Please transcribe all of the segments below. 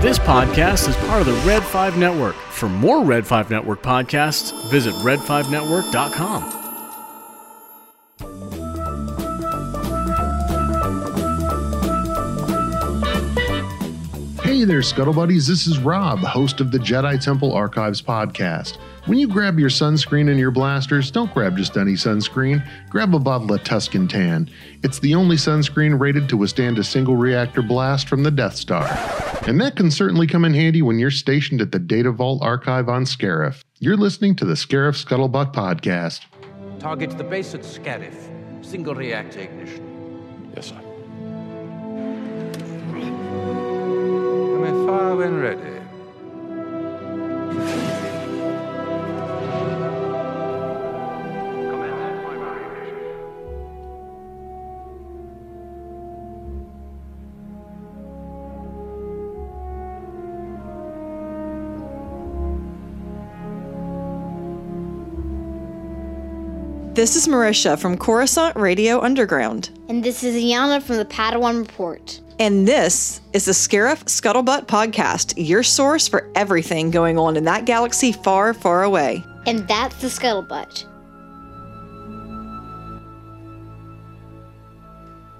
This podcast is part of the Red 5 Network. For more Red 5 Network podcasts, visit red5network.com. Hey there, Scuttle Buddies. This is Rob, host of the Jedi Temple Archives podcast. When you grab your sunscreen and your blasters, don't grab just any sunscreen. Grab a bottle of Tusken Tan. It's the only sunscreen rated to withstand a single reactor blast from the Death Star. And that can certainly come in handy when you're stationed at the Data Vault Archive on Scarif. You're listening to the Scarif Scuttlebutt podcast. Target the base at Scarif. Single reactor ignition. Yes, sir. You may fire when ready. This is Marisha from Coruscant Radio Underground. And this is Iana from the Padawan Report. And this is the Scarif Scuttlebutt Podcast, your source for everything going on in that galaxy far, far away. And that's the Scuttlebutt.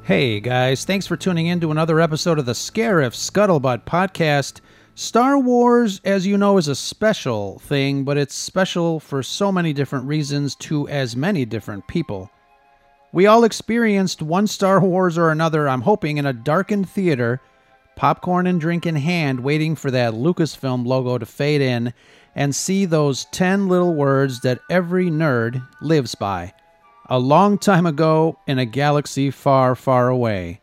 Hey guys, thanks for tuning in to another episode of the Scarif Scuttlebutt podcast. Star Wars, as you know, is a special thing, but it's special for so many different reasons to as many different people. We all experienced one Star Wars or another, I'm hoping, in a darkened theater, popcorn and drink in hand, waiting for that Lucasfilm logo to fade in and see those 10 little words that every nerd lives by. A long time ago in a galaxy far, far away.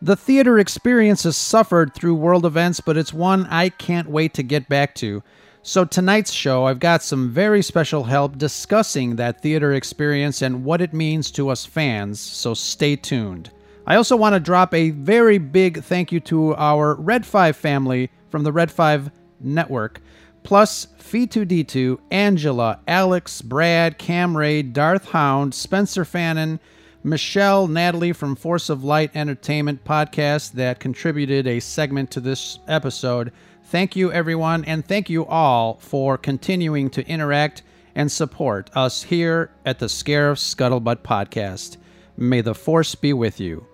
The theater experience has suffered through world events, but it's one I can't wait to get back to. So, tonight's show, I've got some very special help discussing that theater experience and what it means to us fans, so stay tuned. I also want to drop a very big thank you to our Red 5 family from the Red 5 network, plus Fee2D2, Angela, Alex, Brad, Cam Ray, Darth Hound, Spencer Fannin, Michelle, Natalie from Force of Light Entertainment podcast that contributed a segment to this episode. Thank you, everyone, and thank you all for continuing to interact and support us here at the Scarif Scuttlebutt podcast. May the Force be with you.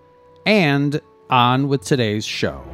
And on with today's show.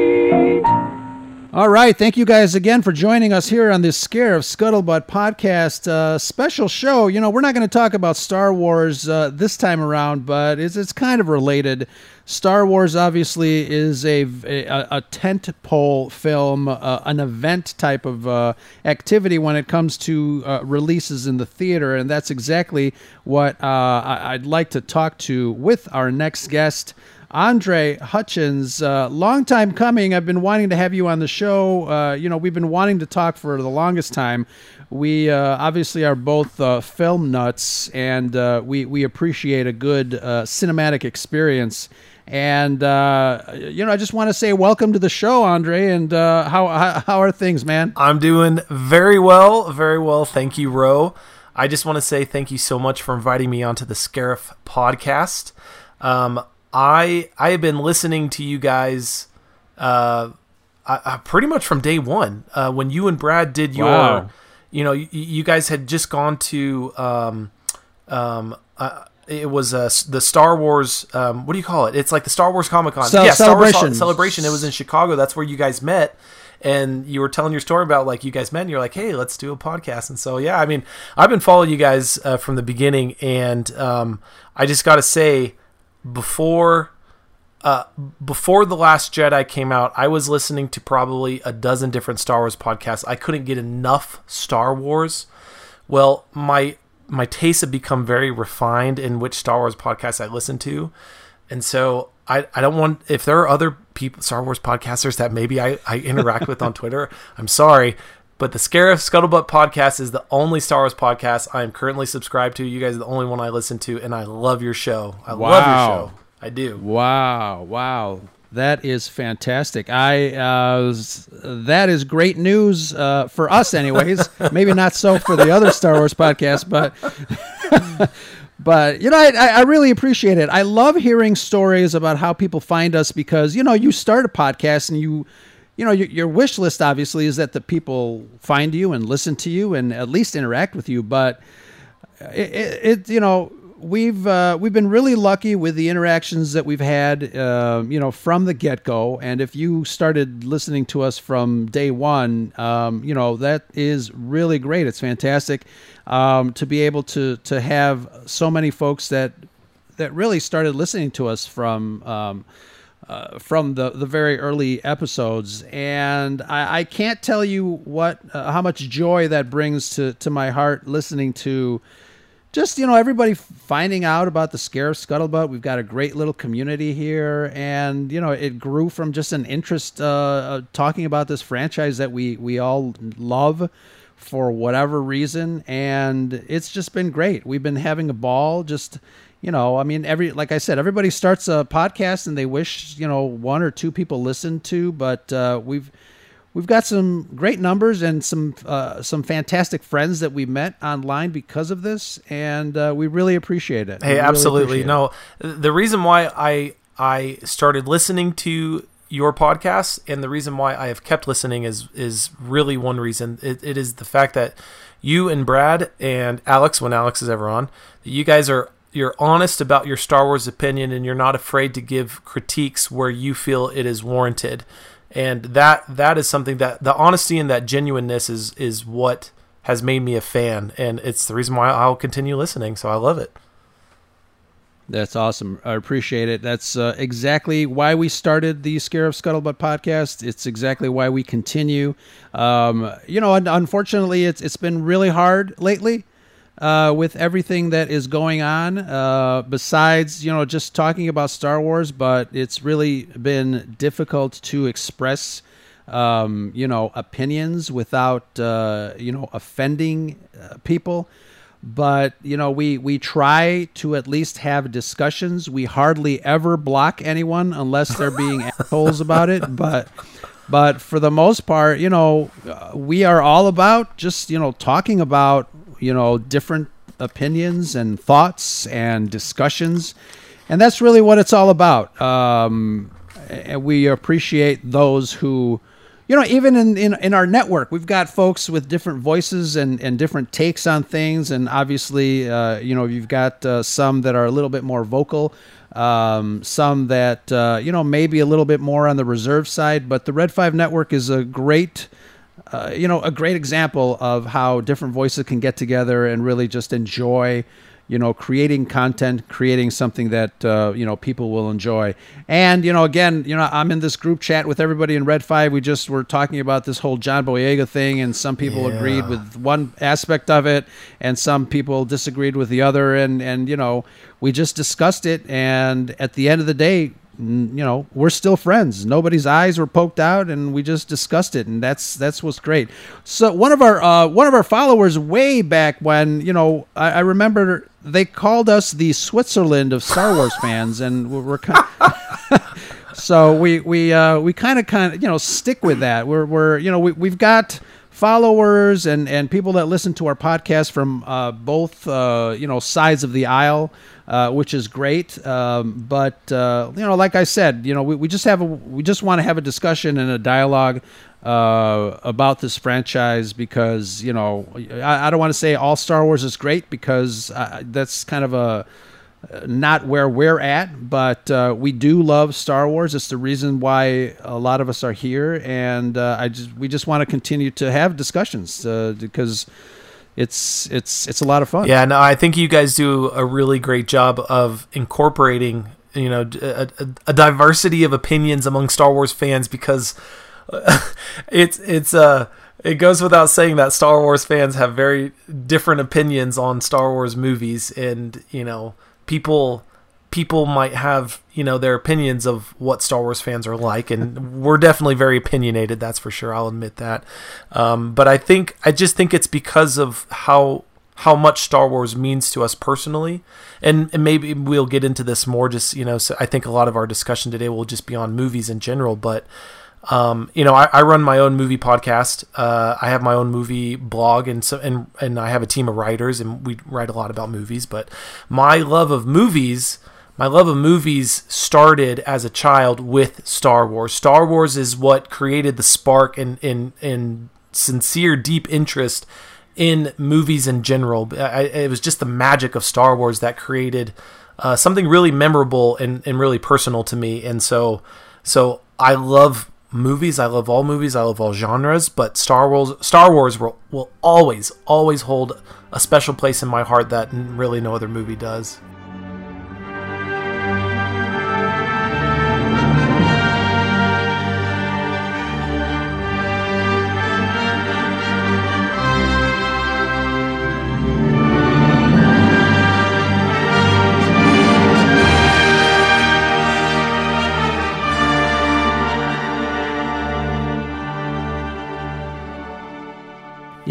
All right. Thank you guys again for joining us here on this Scarif Scuttlebutt podcast uh, special show. You know, we're not going to talk about Star Wars uh, this time around, but it's, it's kind of related. Star Wars obviously is a, a, a tent pole film, uh, an event type of uh, activity when it comes to uh, releases in the theater, and that's exactly what uh, I, I'd like to talk to with our next guest. Andre Hutchins, uh, long time coming. I've been wanting to have you on the show. Uh, you know, we've been wanting to talk for the longest time. We uh, obviously are both uh, film nuts, and uh, we we appreciate a good uh, cinematic experience. And you know, I just want to say welcome to the show, Andre. And how, how how are things, man? I'm doing very well, very well. Thank you, Ro. I just want to say thank you so much for inviting me onto the Scarif podcast. Um, I I have been listening to you guys uh, I, I pretty much from day one uh, when you and Brad did your, Wow. you know, you, you guys had just gone to um, um, uh, it was uh, the Star Wars. Um, what do you call it? It's like the Star Wars Comic Con. Ce- yeah, Star Wars celebration. celebration. It was in Chicago. That's where you guys met. and you were telling your story about like you guys met. and You're like, hey, let's do a podcast. And so yeah, I mean, I've been following you guys uh, from the beginning, and um, I just got to say, before uh, before the Last Jedi came out, I was listening to probably a dozen different Star Wars podcasts. I couldn't get enough Star Wars. Well, my my tastes have become very refined in which Star Wars podcasts I listen to, and so I, I don't want if there are other people Star Wars podcasters that maybe I, I interact with on Twitter. I'm sorry, but the Scarif Scuttlebutt podcast is the only Star Wars podcast I am currently subscribed to. You guys are the only one I listen to, and I love your show. I love your show. I do. Wow, wow. That is fantastic. I uh, s- that is great news uh, for us, anyways. Maybe not so for the other Star Wars podcast, but but you know, I, I I really appreciate it. I love hearing stories about how people find us because you know you start a podcast and you you know your, your wish list obviously is that the people find you and listen to you and at least interact with you, but it, it, it you know we've uh, we've been really lucky with the interactions that we've had uh, you know from the get go and if you started listening to us from day one um, you know that is really great. It's fantastic um, to be able to to have so many folks that that really started listening to us from um, uh, from the, the very early episodes, and I, I can't tell you what uh, how much joy that brings to, to my heart listening to just you know everybody finding out about the Scarif scuttlebutt. We've got a great little community here, and you know it grew from just an interest uh, uh, talking about this franchise that we we all love for whatever reason, and it's just been great. We've been having a ball just you know, I mean, every like I said, everybody starts a podcast and they wish you know one or two people listen to, but uh, we've we've got some great numbers and some uh, some fantastic friends that we met online because of this, and uh, we really appreciate it. We Hey, really absolutely. it. No, the reason why I I started listening to your podcast and the reason why I have kept listening is is really one reason. It, it is the fact that you and Brad and Alex, when Alex is ever on, you guys are you're honest about your Star Wars opinion and you're not afraid to give critiques where you feel it is warranted. And that that is something that the honesty and that genuineness is is what has made me a fan and it's the reason why I'll continue listening. So I love it. That's awesome. I appreciate it. That's uh, exactly why we started the Scarif Scuttlebutt podcast. It's exactly why we continue. Um, you know, unfortunately, it's it's been really hard lately uh, with everything that is going on. Uh, besides, you know, just talking about Star Wars, but it's really been difficult to express, um, you know, opinions without, uh, you know, offending uh, people but you know we we try to at least have discussions we hardly ever block anyone unless they're being assholes about it but but for the most part you know uh, we are all about just you know talking about you know different opinions and thoughts and discussions and that's really what it's all about um, and we appreciate those who you know, even in, in, in our network, we've got folks with different voices and, and different takes on things. And obviously, uh, you know, you've got uh, some that are a little bit more vocal, um, some that, uh, you know, maybe a little bit more on the reserve side. But the Red 5 Network is a great, uh, you know, a great example of how different voices can get together and really just enjoy you know, creating content, creating something that uh, you know people will enjoy. And you know, again, you know, I'm in this group chat with everybody in Red Five. We just were talking about this whole John Boyega thing, and some people Yeah. agreed with one aspect of it, and some people disagreed with the other. And and you know, we just discussed it. And at the end of the day, you know, we're still friends. Nobody's eyes were poked out, and we just discussed it, and that's that's what's great. So one of our uh, one of our followers way back when, you know, I, I remember they called us the Switzerland of Star Wars fans, and we're, we're kind. so we we uh, we kind of kind of you know stick with that. We're we're you know we we've got followers and and people that listen to our podcast from uh, both uh, you know sides of the aisle, uh, which is great. Um, but uh, you know, like I said, you know, we, we just have a we just want to have a discussion and a dialogue uh, about this franchise because you know I, I don't want to say all Star Wars is great because uh, that's kind of a not where we're at, but uh, we do love Star Wars. It's the reason why a lot of us are here, and uh, I just we just want to continue to have discussions uh, because it's it's it's a lot of fun. Yeah, no, I think you guys do a really great job of incorporating, you know, a, a, diversity of opinions among Star Wars fans because it's it's uh it goes without saying that Star Wars fans have very different opinions on Star Wars movies and, you know, people people might have, you know, their opinions of what Star Wars fans are like and we're definitely very opinionated, that's for sure. I'll admit that. Um, but I think I just think it's because of how how much Star Wars means to us personally. And, and maybe we'll get into this more just, you know, so I think a lot of our discussion today will just be on movies in general, but um, you know, I, I, run my own movie podcast. Uh, I have my own movie blog, and so and and I have a team of writers, and we write a lot about movies. But my love of movies, my love of movies started as a child with Star Wars. Star Wars is what created the spark and in in sincere, deep interest in movies in general. I, it was just the magic of Star Wars that created uh, something really memorable and, and really personal to me. And so, so I love movies. I love all movies. I love all genres, but Star Wars Star Wars will, will always always hold a special place in my heart that really no other movie does.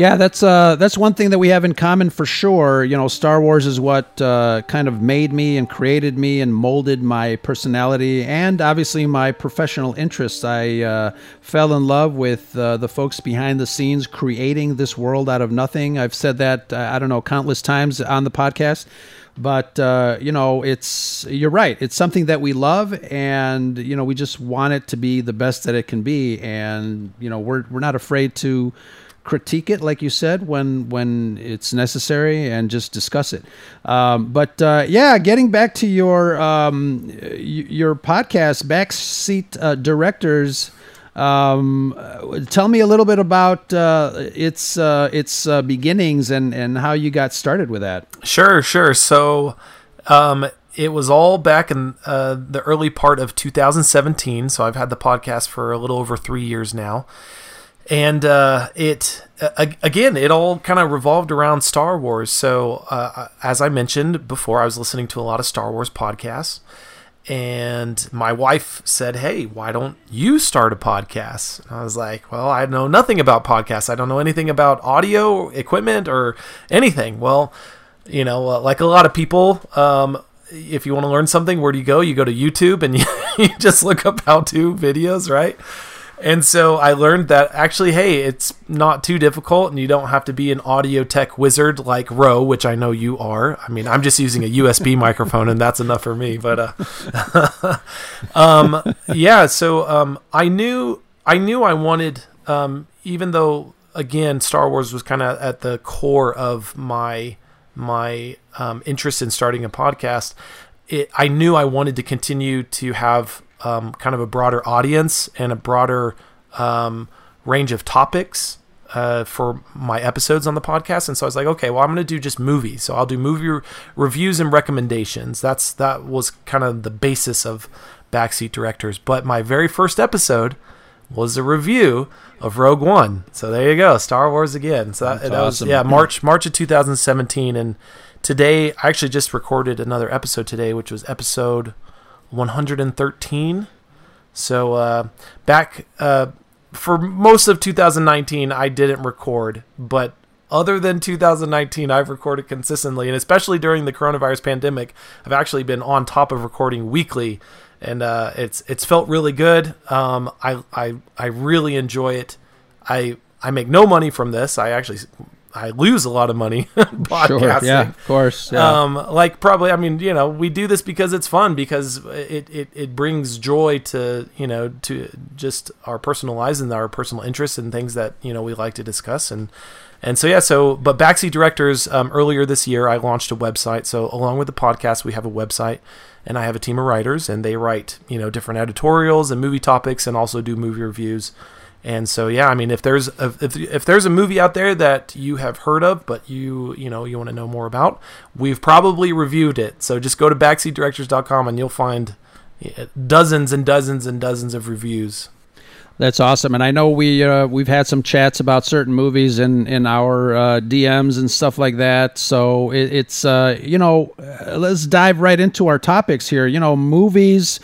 Yeah, that's uh, that's one thing that we have in common for sure. You know, Star Wars is what uh, kind of made me and created me and molded my personality and obviously my professional interests. I uh, fell in love with uh, the folks behind the scenes creating this world out of nothing. I've said that uh, I don't know countless times on the podcast but uh, you know it's you're right it's something that we love and you know we just want it to be the best that it can be and you know we're we're not afraid to critique it, like you said, when when it's necessary, and just discuss it. Um, but uh, yeah, getting back to your um, your podcast, backseat uh, directors. Um, tell me a little bit about uh, its uh, its uh, beginnings and and how you got started with that. Sure, sure. So. Um, it was all back in uh, the early part of 2017. So I've had the podcast for a little over three years now and uh, it uh, again it all kind of revolved around star wars. So uh, as i mentioned before i was listening to a lot of star wars podcasts and my wife said hey why don't you start a podcast? And i was like well i know nothing about podcasts. I don't know anything about audio equipment or anything. Well you know uh, like a lot of people um, if you want to learn something where do you go? You go to youtube and you, you just look up how to videos right and so I learned that actually, hey, it's not too difficult, and you don't have to be an audio tech wizard like Roe, which I know you are. I mean, I'm just using a USB microphone, and that's enough for me. But uh, um, yeah, so um, I knew I knew I wanted, um, even though again, Star Wars was kind of at the core of my my um, interest in starting a podcast. It, I knew I wanted to continue to have um, kind of a broader audience and a broader um, range of topics uh, for my episodes on the podcast. And so I was like, okay, well, I'm going to do just movies. So I'll do movie re- reviews and recommendations. That's that was kind of the basis of Backseat Directors. But my very first episode was a review of Rogue One. So there you go, Star Wars again. So that, that awesome. was yeah, March March of 2017 and today I actually just recorded another episode today which was episode 113. So uh, back uh, for most of 2019, I didn't record, but other than 2019, I've recorded consistently, and especially during the coronavirus pandemic, I've actually been on top of recording weekly, and uh, it's it's felt really good. Um, I I I really enjoy it. I I make no money from this. I actually I lose a lot of money podcasting. Sure. Yeah. Of course. Yeah. Um, like probably, I mean, you know, we do this because it's fun because it, it, it brings joy to, you know, to just our personal lives and our personal interests and things that, you know, we like to discuss. And, and so, yeah, so, but Backseat Directors, um, earlier this year, I launched a website. So along with the podcast, we have a website and I have a team of writers and they write, you know, different editorials and movie topics and also do movie reviews. And so, yeah, I mean, if there's a, if, if there's a movie out there that you have heard of, but you you know you want to know more about, we've probably reviewed it. So just go to backseatdirectors.com and you'll find dozens and dozens and dozens of reviews. That's awesome, and I know we uh, we've had some chats about certain movies in in our uh, DMs and stuff like that. So it, it's uh, you know let's dive right into our topics here. You know, movies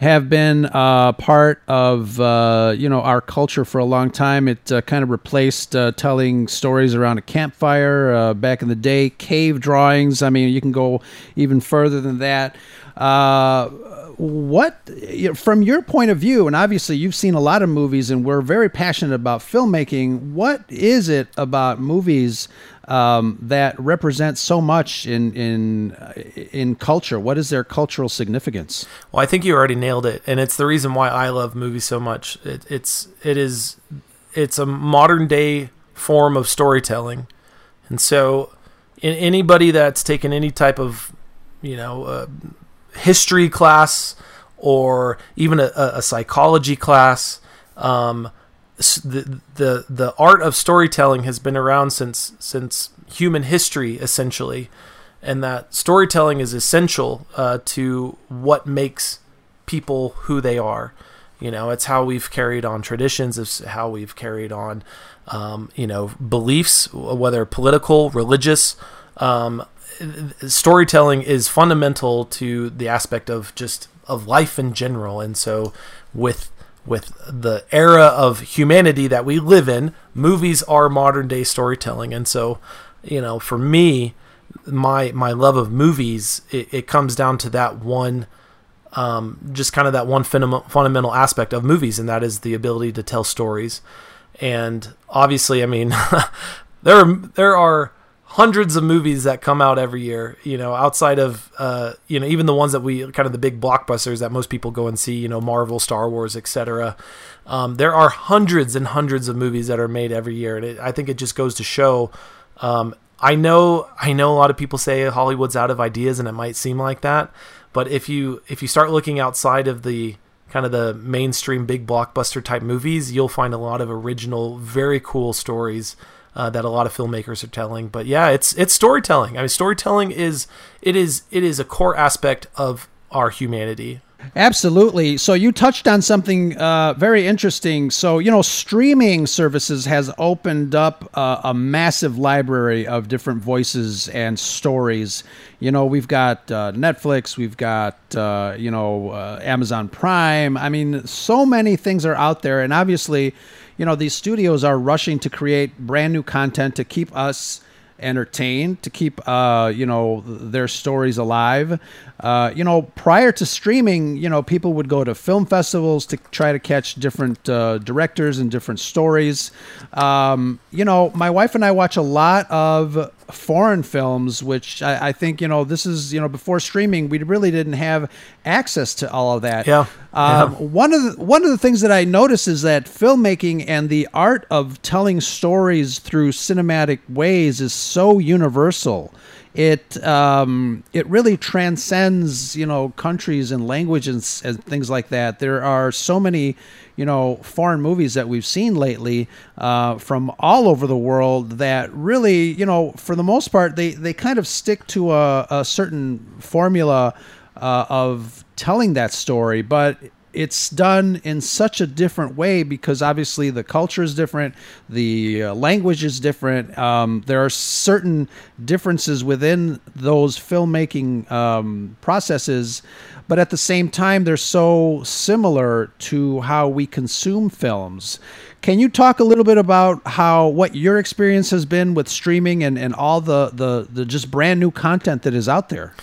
have been uh, part of uh, you know our culture for a long time. It uh, kind of replaced uh, telling stories around a campfire uh, back in the day. Cave drawings. I mean, you can go even further than that. Uh, what, from your point of view, and obviously you've seen a lot of movies, and we're very passionate about filmmaking. What is it about movies um, that represent so much in in in culture? What is their cultural significance? Well, I think you already nailed it, and it's the reason why I love movies so much. It, it's it is it's a modern day form of storytelling, and so in anybody that's taken any type of you know uh, history class or even a, a psychology class. Um, the the the art of storytelling has been around since since human history essentially, and that storytelling is essential uh, to what makes people who they are. You know, it's how we've carried on traditions. It's how we've carried on, um, you know, beliefs, whether political, religious. Um, storytelling is fundamental to the aspect of just of life in general, and so with with the era of humanity that we live in, movies are modern day storytelling. And so, you know, for me, my my love of movies, it, it comes down to that one, um, just kind of that one fundamental aspect of movies, and that is the ability to tell stories. And obviously, I mean, there are, there are hundreds of movies that come out every year you know outside of uh, you know even the ones that we kind of the big blockbusters that most people go and see you know marvel star wars etc um, there are hundreds and hundreds of movies that are made every year and it, i think it just goes to show um, i know i know a lot of people say hollywood's out of ideas and it might seem like that but if you if you start looking outside of the kind of the mainstream big blockbuster type movies you'll find a lot of original very cool stories uh, that a lot of filmmakers are telling. But yeah, it's it's storytelling. I mean, storytelling is it is it is a core aspect of our humanity. Absolutely. So you touched on something uh, very interesting. So you know, streaming services has opened up uh, a massive library of different voices and stories. You know, we've got uh, Netflix, we've got uh, you know uh, Amazon Prime. I mean, so many things are out there, and obviously you know, these studios are rushing to create brand new content to keep us entertained, to keep, uh, you know, their stories alive. Uh, you know, prior to streaming, you know, people would go to film festivals to try to catch different uh, directors and different stories. Um, you know, my wife and I watch a lot of foreign films, which I, I, think you know this is you know before streaming we really didn't have access to all of that. Yeah. Um, yeah. One of the one of the things that I notice is that filmmaking and the art of telling stories through cinematic ways is so universal it um, it really transcends you know countries and languages and, and, things like that. There are so many you know foreign movies that we've seen lately uh, from all over the world that really you know for the most part they they kind of stick to a, a certain formula uh, of telling that story, but it's done in such a different way because obviously the culture is different, the uh, language is different. Um, there are certain differences within those filmmaking um, processes, but at the same time, they're so similar to how we consume films. Can you talk a little bit about how what your experience has been with streaming and, and all the, the, the just brand new content that is out there?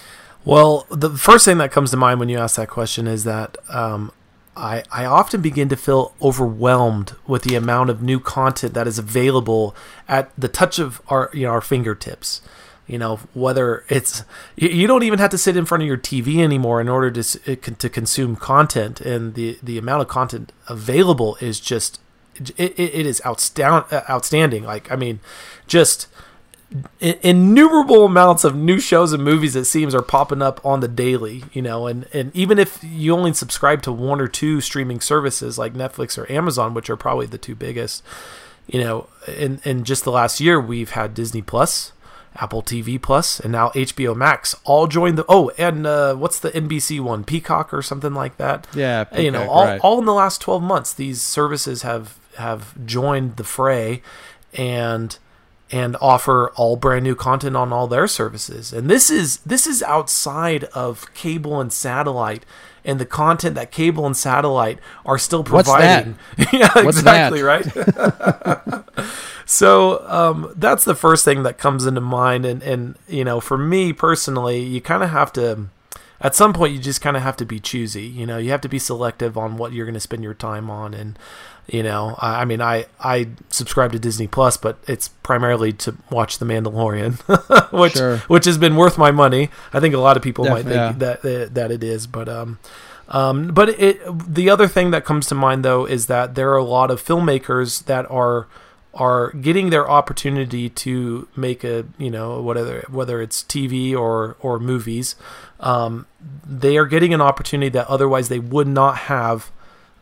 Well, the first thing that comes to mind when you ask that question is that um, I, I often begin to feel overwhelmed with the amount of new content that is available at the touch of our you know our fingertips. You know whether it's you, don't even have to sit in front of your TV anymore in order to eh, can- to consume content, and the the amount of content available is just it, it, is outstanding. Like I mean, just innumerable amounts of new shows and movies it seems are popping up on the daily you know and and even if you only subscribe to one or two streaming services like netflix or amazon which are probably the two biggest you know in in just the last year we've had disney plus apple tv plus and now hbo max all joined the oh and uh, what's the nbc one peacock or something like that Yeah, you know Peacock, all, right. all in the last 12 months these services have have joined the fray and and offer all brand new content on all their services. And this is this is outside of cable and satellite and the content that cable and satellite are still What's that? providing. Yeah What's that? exactly right? So um, that's the first thing that comes into mind. And and you know for me personally you kind of have to at some point you just kind of have to be choosy. You know you have to be selective on what you're going to spend your time on. And you know i, I mean i i subscribe to disney plus but it's primarily to watch the mandalorian which Sure. which has been worth my money i think a lot of people might think that that that it is but um um, but it the other thing that comes to mind though is that there are a lot of filmmakers that are are getting their opportunity to make a you know whether whether it's TV or or movies, um, they are getting an opportunity that otherwise they would not have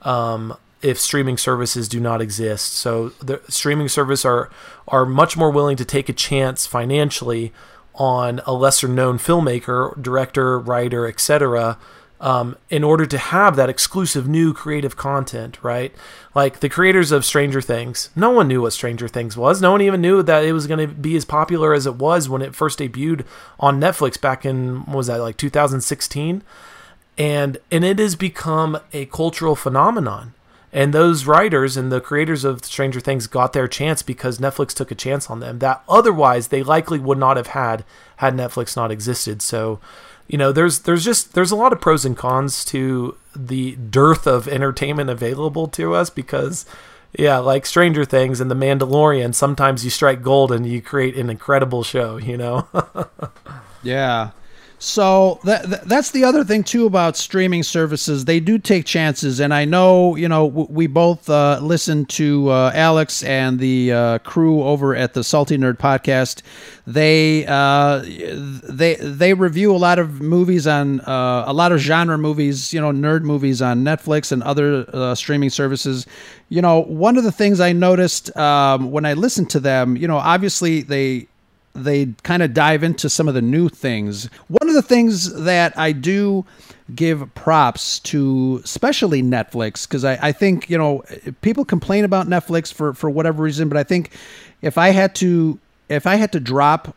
um, if streaming services do not exist. So the streaming service are are much more willing to take a chance financially on a lesser known filmmaker, director, writer, etc. Um, in order to have that exclusive new creative content, right? Like the creators of Stranger Things, no one knew what Stranger Things was. No one even knew that it was going to be as popular as it was when it first debuted on Netflix back in was that like 2016 and and it has become a cultural phenomenon and those writers and the creators of stranger things got their chance because netflix took a chance on them that otherwise they likely would not have had had netflix not existed so you know there's there's just there's a lot of pros and cons to the dearth of entertainment available to us because yeah like stranger things and the mandalorian sometimes you strike gold and you create an incredible show you know Yeah. So that, that that's the other thing too about streaming services. They do take chances, and I know you know we both uh, listen to uh, Alex and the uh, crew over at the Salty Nerd podcast. They uh, they they review a lot of movies on uh, a lot of genre movies, you know, nerd movies on Netflix and other uh, streaming services. You know, one of the things I noticed um, when I listened to them, you know, obviously they they kind of dive into some of the new things. One of the things that I do give props to, especially Netflix, because I, I think, you know, people complain about Netflix for, for whatever reason, but I think if I had to if I had to drop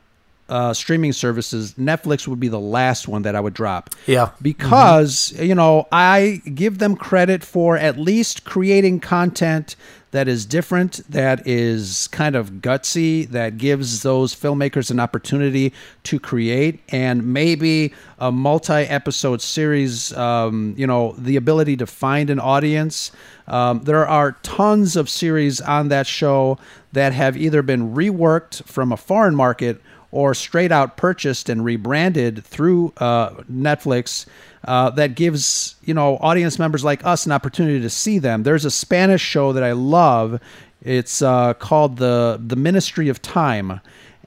uh, streaming services, Netflix would be the last one that I would drop. Yeah. Because, you know, I give them credit for at least creating content that is different, that is kind of gutsy, that gives those filmmakers an opportunity to create, and maybe a multi episode series, um, you know, the ability to find an audience. Um, there are tons of series on that show that have either been reworked from a foreign market or straight out purchased and rebranded through uh, Netflix uh, that gives you know audience members like us an opportunity to see them. There's a Spanish show that I love. It's uh, called the the Ministry of Time,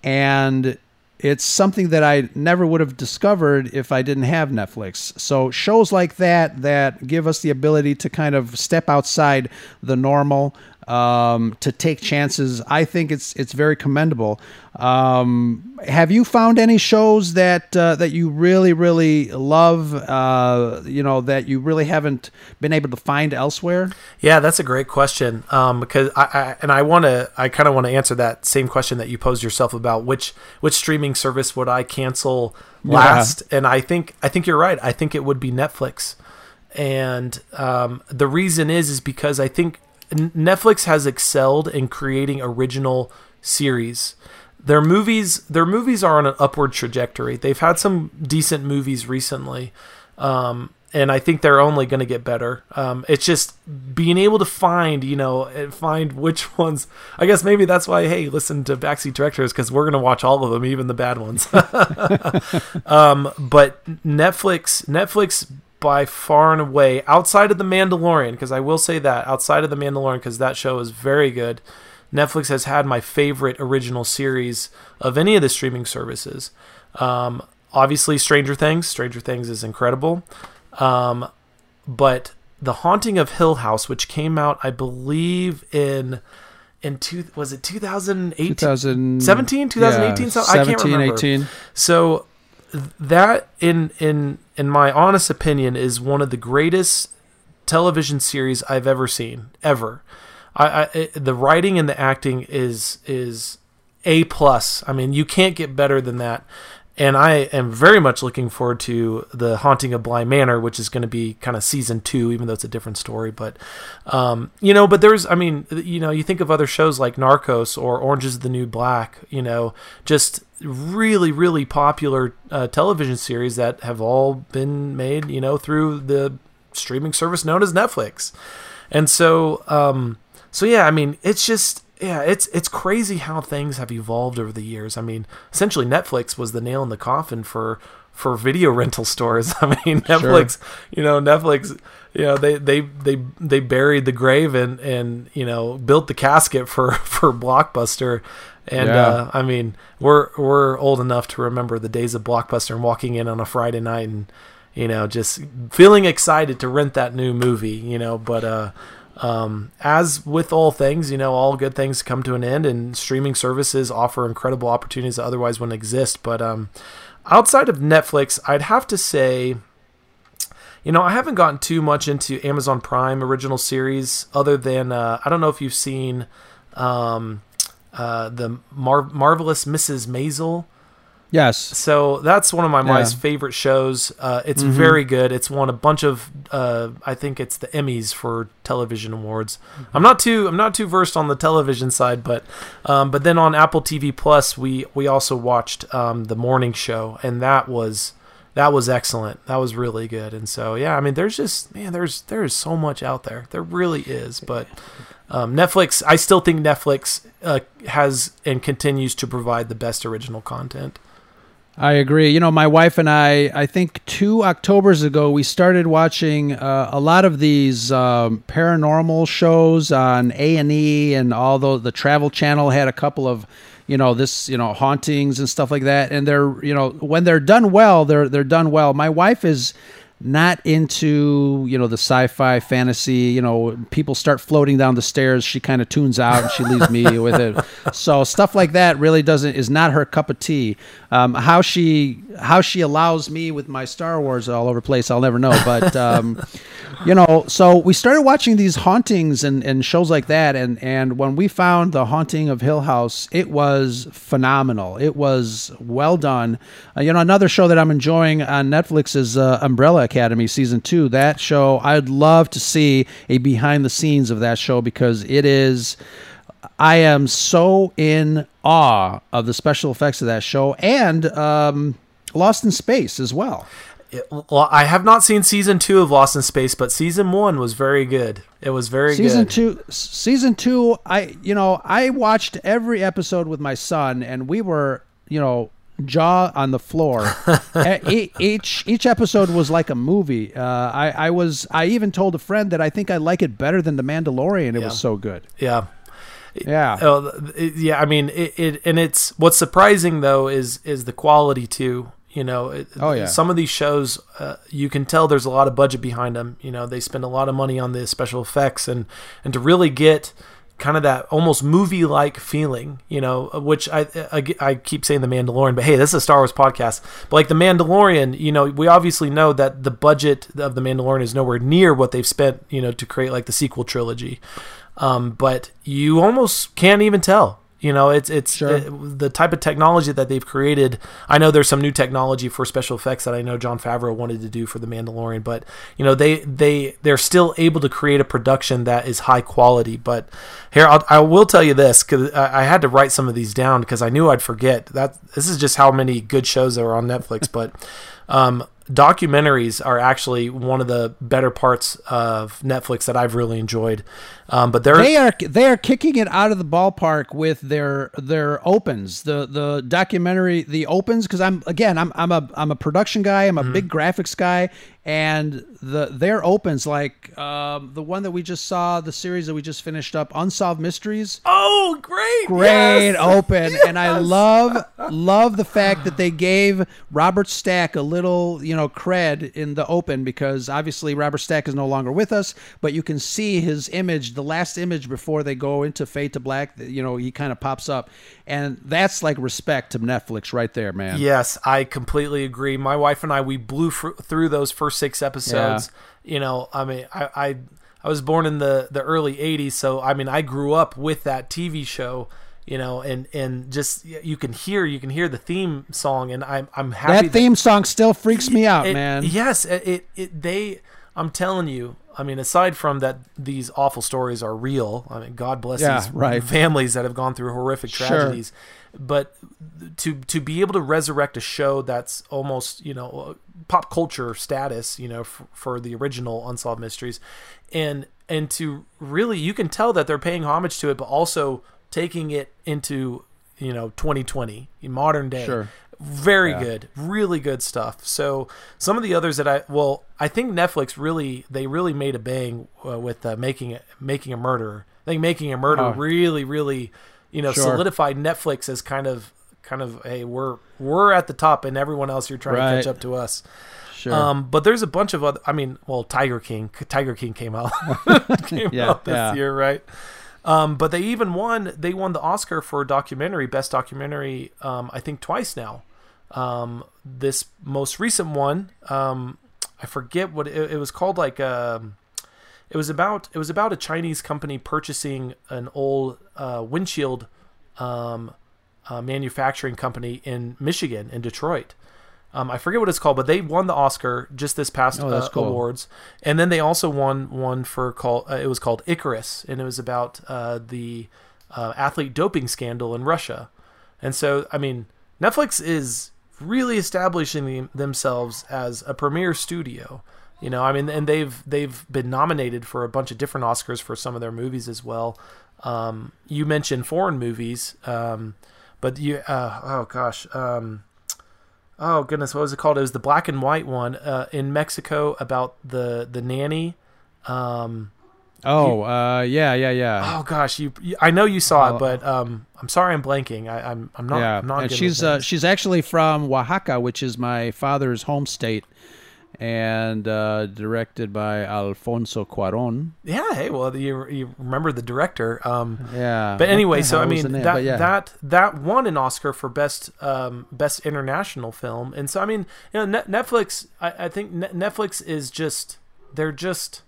and it's something that I never would have discovered if I didn't have Netflix. So shows like that that give us the ability to kind of step outside the normal, um, to take chances. I think it's it's very commendable. Um, have you found any shows that uh, that you really really love? Uh, you know that you really haven't been able to find elsewhere. Yeah, that's a great question. Um, because I, I and I want to, I kind of want to answer that same question that you posed yourself about which which streaming service would I cancel last? And I think I think you're right. I think it would be Netflix, and um, the reason is is because I think Netflix has excelled in creating original series. Their movies, their movies are on an upward trajectory. They've had some decent movies recently. Um, and I think they're only going to get better. Um, it's just being able to find, you know, find which ones. I guess maybe that's why. Hey, listen to Backseat Directors because we're going to watch all of them, even the bad ones. um, but Netflix, Netflix by far and away, outside of the Mandalorian, because I will say that outside of the Mandalorian, because that show is very good. Netflix has had my favorite original series of any of the streaming services. Um, obviously, Stranger Things. Stranger Things is incredible. Um, but The Haunting of Hill House, which came out, I believe, in in two was it 2018 2017 2018 yeah, so i can't remember 18. so that in in in my honest opinion is one of the greatest television series i've ever seen ever. I, I it, the writing and the acting is is a plus. I mean you can't get better than that and I am very much looking forward to the Haunting of Bly Manor, which is going to be kind of season two, even though it's a different story. But um, you know, but there's, I mean, you know, you think of other shows like Narcos or Orange Is the New Black, you know, just really, really popular uh, television series that have all been made, you know, through the streaming service known as Netflix. And so, um, so yeah, I mean, it's just yeah, it's it's crazy how things have evolved over the years. I mean, essentially Netflix was the nail in the coffin for for video rental stores. I mean, Netflix, sure. you know, Netflix, you know, they they they they buried the grave and and you know built the casket for for Blockbuster. And yeah. uh, I mean, we're we're old enough to remember the days of Blockbuster and walking in on a Friday night and you know just feeling excited to rent that new movie. You know, but uh, um, as with all things, you know, all good things come to an end, and streaming services offer incredible opportunities that otherwise wouldn't exist. But um, outside of Netflix, I'd have to say, you know, I haven't gotten too much into Amazon Prime original series, other than uh, I don't know if you've seen um, uh, the Mar- marvelous Mrs. Maisel. Yes. So that's one of my yeah. favorite shows. Uh, it's mm-hmm. very good. It's won a bunch of, uh, I think it's the Emmys for television awards. Mm-hmm. I'm not too, I'm not too versed on the television side, but, um, but then on Apple TV Plus, we we also watched um, the morning show, and that was that was excellent. That was really good. And so yeah, I mean, there's just man, there's there is so much out there. There really is, but. Um, Netflix, I still think Netflix uh, has and continues to provide the best original content. I agree. You know, my wife and I, I think two Octobers ago, we started watching uh, a lot of these um, paranormal shows on A and E, and although the Travel Channel had a couple of, you know, this, you know, hauntings and stuff like that. And they're, you know, when they're done well, they're they're done well. My wife is not into you know the sci-fi fantasy you know people start floating down the stairs she kind of tunes out and she leaves me with it. So stuff like that really doesn't is not her cup of tea. Um, how she how she allows me with my star wars all over the place i'll never know but um, you know so we started watching these hauntings and, and shows like that and and when we found the haunting of hill house it was phenomenal. It was well done. Uh, you know another show that i'm enjoying on netflix is uh, umbrella Academy season two. That show, I'd love to see a behind the scenes of that show because it is. I am so in awe of the special effects of that show and um, Lost in Space as well. Well, I have not seen season two of Lost in Space, but season one was very good. It was very season good. two. Season two, I you know I watched every episode with my son, and we were you know jaw on the floor. each each episode was like a movie. Uh, I I was I even told a friend that I think I like it better than The Mandalorian. It yeah. was so good. Yeah. Yeah. Uh, yeah. I mean, it, it, and it's what's surprising though is is the quality too. You know, it, oh yeah. Some of these shows, uh, you can tell there's a lot of budget behind them. You know, they spend a lot of money on the special effects and and to really get kind of that almost movie like feeling, you know, which I, I, I keep saying the Mandalorian, but hey, this is a Star Wars podcast. But like the Mandalorian, you know, we obviously know that the budget of the Mandalorian is nowhere near what they've spent, you know, to create like the sequel trilogy. Um, but you almost can't even tell. You know, it's it's sure. it, the type of technology that they've created. I know there's some new technology for special effects that I know Jon Favreau wanted to do for the Mandalorian, but you know they they they're still able to create a production that is high quality. But here I'll, I will tell you this because I, I had to write some of these down because I knew I'd forget. That this is just how many good shows are on Netflix. but um, documentaries are actually one of the better parts of Netflix that I've really enjoyed. Um, but they're They are they are kicking it out of the ballpark with their their opens. The the documentary the opens because I'm again I'm I'm a I'm a production guy. I'm a Mm-hmm. big graphics guy, and the their opens like um, the one that we just saw, the series that we just finished up, Unsolved Mysteries. oh great, great yes! open and i love love the fact that they gave robert stack a little you know cred in the open because obviously robert stack is no longer with us but you can see his image the last image before they go into fade to black you know he kind of pops up and that's like respect to netflix right there man Yes, I completely agree. My wife and I we blew through those first six episodes. You know, I mean, I, I I was born in the the early '80s, so I mean, I grew up with that TV show. You know, and and just you can hear you can hear the theme song, and I'm I'm happy that theme song still freaks me out it- man Yes, it, it, it they. I'm telling you. I mean, aside from that, these awful stories are real. I mean, God bless Yeah, these right. families that have gone through horrific Sure. tragedies. But to to be able to resurrect a show that's almost you know pop culture status, you know, for, for the original Unsolved Mysteries, and and to really you can tell that they're paying homage to it, but also taking it into you know 2020 modern day Sure. very good really good stuff so some of the others that i well i think netflix really they really made a bang uh, with uh, making making a murder i think making a murder Oh. really really you know Sure. solidified netflix as kind of kind of hey we're we're at the top and everyone else you're trying to catch up to us sure um, but there's a bunch of other. I mean, well, Tiger King. Tiger King came out came Yeah, out this yeah. year, right? Um, but they even won. They won the Oscar for documentary, best documentary. Um, I think twice now. Um, this most recent one, um, I forget what it, it was called. Like, um, it was about it was about a Chinese company purchasing an old uh, windshield um, uh, manufacturing company in Michigan, in Detroit. Um, I forget what it's called, but they won the Oscar just this past Oh, uh, cool. awards, and then they also won one for called uh, it was called Icarus, and it was about uh, the uh, athlete doping scandal in Russia, and so I mean Netflix is really establishing themselves as a premier studio. You know, I mean, and they've they've been nominated for a bunch of different Oscars for some of their movies as well. Um, you mentioned foreign movies, um, but you uh, oh gosh, um, oh goodness, what was it called? It was the black and white one uh, in Mexico about the the nanny. Um, oh uh yeah yeah yeah oh gosh, you, you I know you saw it, but um, I'm sorry, I'm blanking. I, I'm I'm not. yeah, I'm not and she's uh, she's actually from Oaxaca, which is my father's home state, and uh, directed by Alfonso Cuarón. yeah. Hey, well, you you remember the director. Um, Yeah, But anyway, so I mean that yeah. that that won an Oscar for best um, best international film, and so I mean, you know, Netflix. I, I think Netflix is just they're just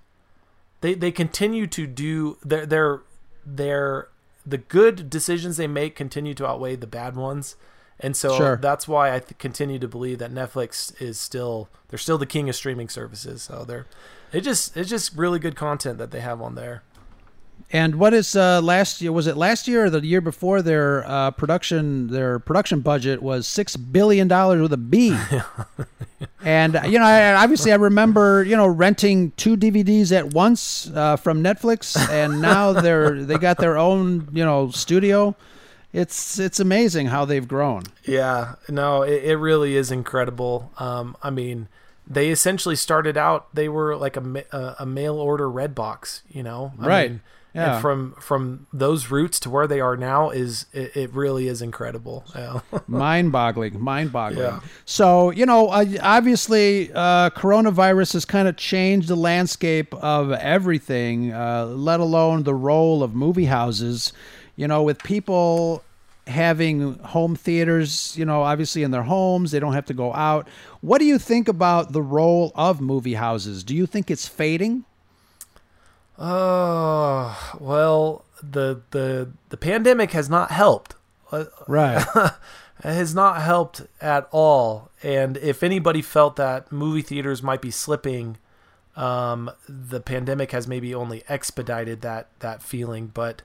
they they continue to do their their their the good decisions they make continue to outweigh the bad ones. And so Sure. that's why I th- continue to believe that Netflix is still they're still the king of streaming services. So they're it just it's just really good content that they have on there. And what is uh, last year? Was it last year or the year before? Their uh, production their production budget was six billion dollars with a B. and you know, I, obviously, I remember you know renting two DVDs at once uh, from Netflix, and now they're they got their own you know studio. It's it's amazing how they've grown. Yeah, no, it, it really is incredible. Um, I mean, they essentially started out they were like a a, a mail order red box, you know, I Right. mean, Yeah. And from from those roots to where they are now is it, it really is incredible. Yeah. mind-boggling mind-boggling Yeah. so you know obviously uh, coronavirus has kind of changed the landscape of everything uh, let alone the role of movie houses you know with people having home theaters you know obviously in their homes they don't have to go out what do you think about the role of movie houses do you think it's fading Oh well, the the the pandemic has not helped. Uh, right It has not helped at all. And if anybody felt that movie theaters might be slipping, um, the pandemic has maybe only expedited that that feeling. But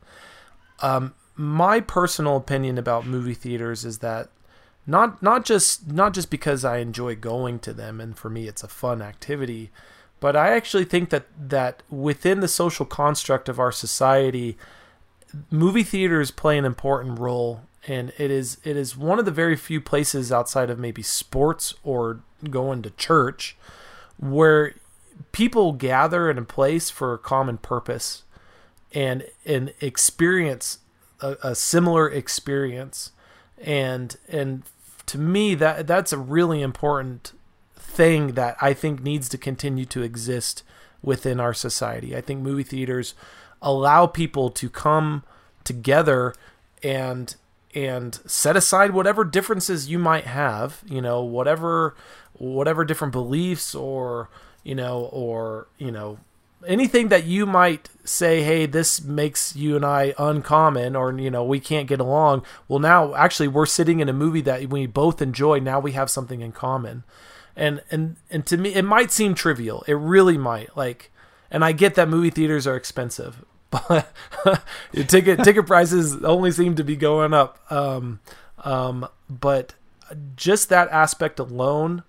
um, my personal opinion about movie theaters is that not not just not just because I enjoy going to them and for me it's a fun activity, but I actually think that that within the social construct of our society, movie theaters play an important role and it is it is one of the very few places outside of maybe sports or going to church where people gather in a place for a common purpose and and experience a, a similar experience and and to me that that's a really important thing that I think needs to continue to exist within our society. I think movie theaters allow people to come together and and set aside whatever differences you might have, you know, whatever whatever different beliefs or, you know, or, you know, anything that you might say, hey, this makes you and I uncommon, or you know, we can't get along. Well, now actually, we're sitting in a movie that we both enjoy. Now we have something in common, and and and to me, it might seem trivial. It really might. Like, and I get that movie theaters are expensive, but ticket ticket prices only seem to be going up. Um, um, but just that aspect alone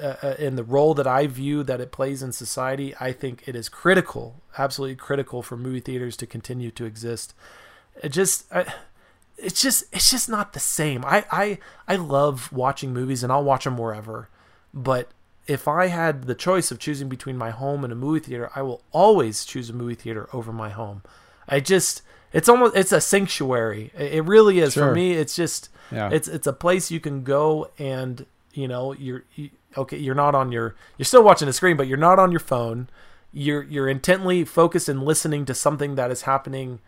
uh, in the role that I view that it plays in society, I think it is critical, absolutely critical for movie theaters to continue to exist. It just, I, it's just, it's just not the same. I, I, I love watching movies and I'll watch them wherever, but if I had the choice of choosing between my home and a movie theater, I will always choose a movie theater over my home. I just, it's almost, it's a sanctuary. It really is Sure. for me. It's just, Yeah. it's, it's a place you can go and you know you're you, okay you're not on your you're still watching the screen but you're not on your phone. You're you're intently focused and listening to something that is happening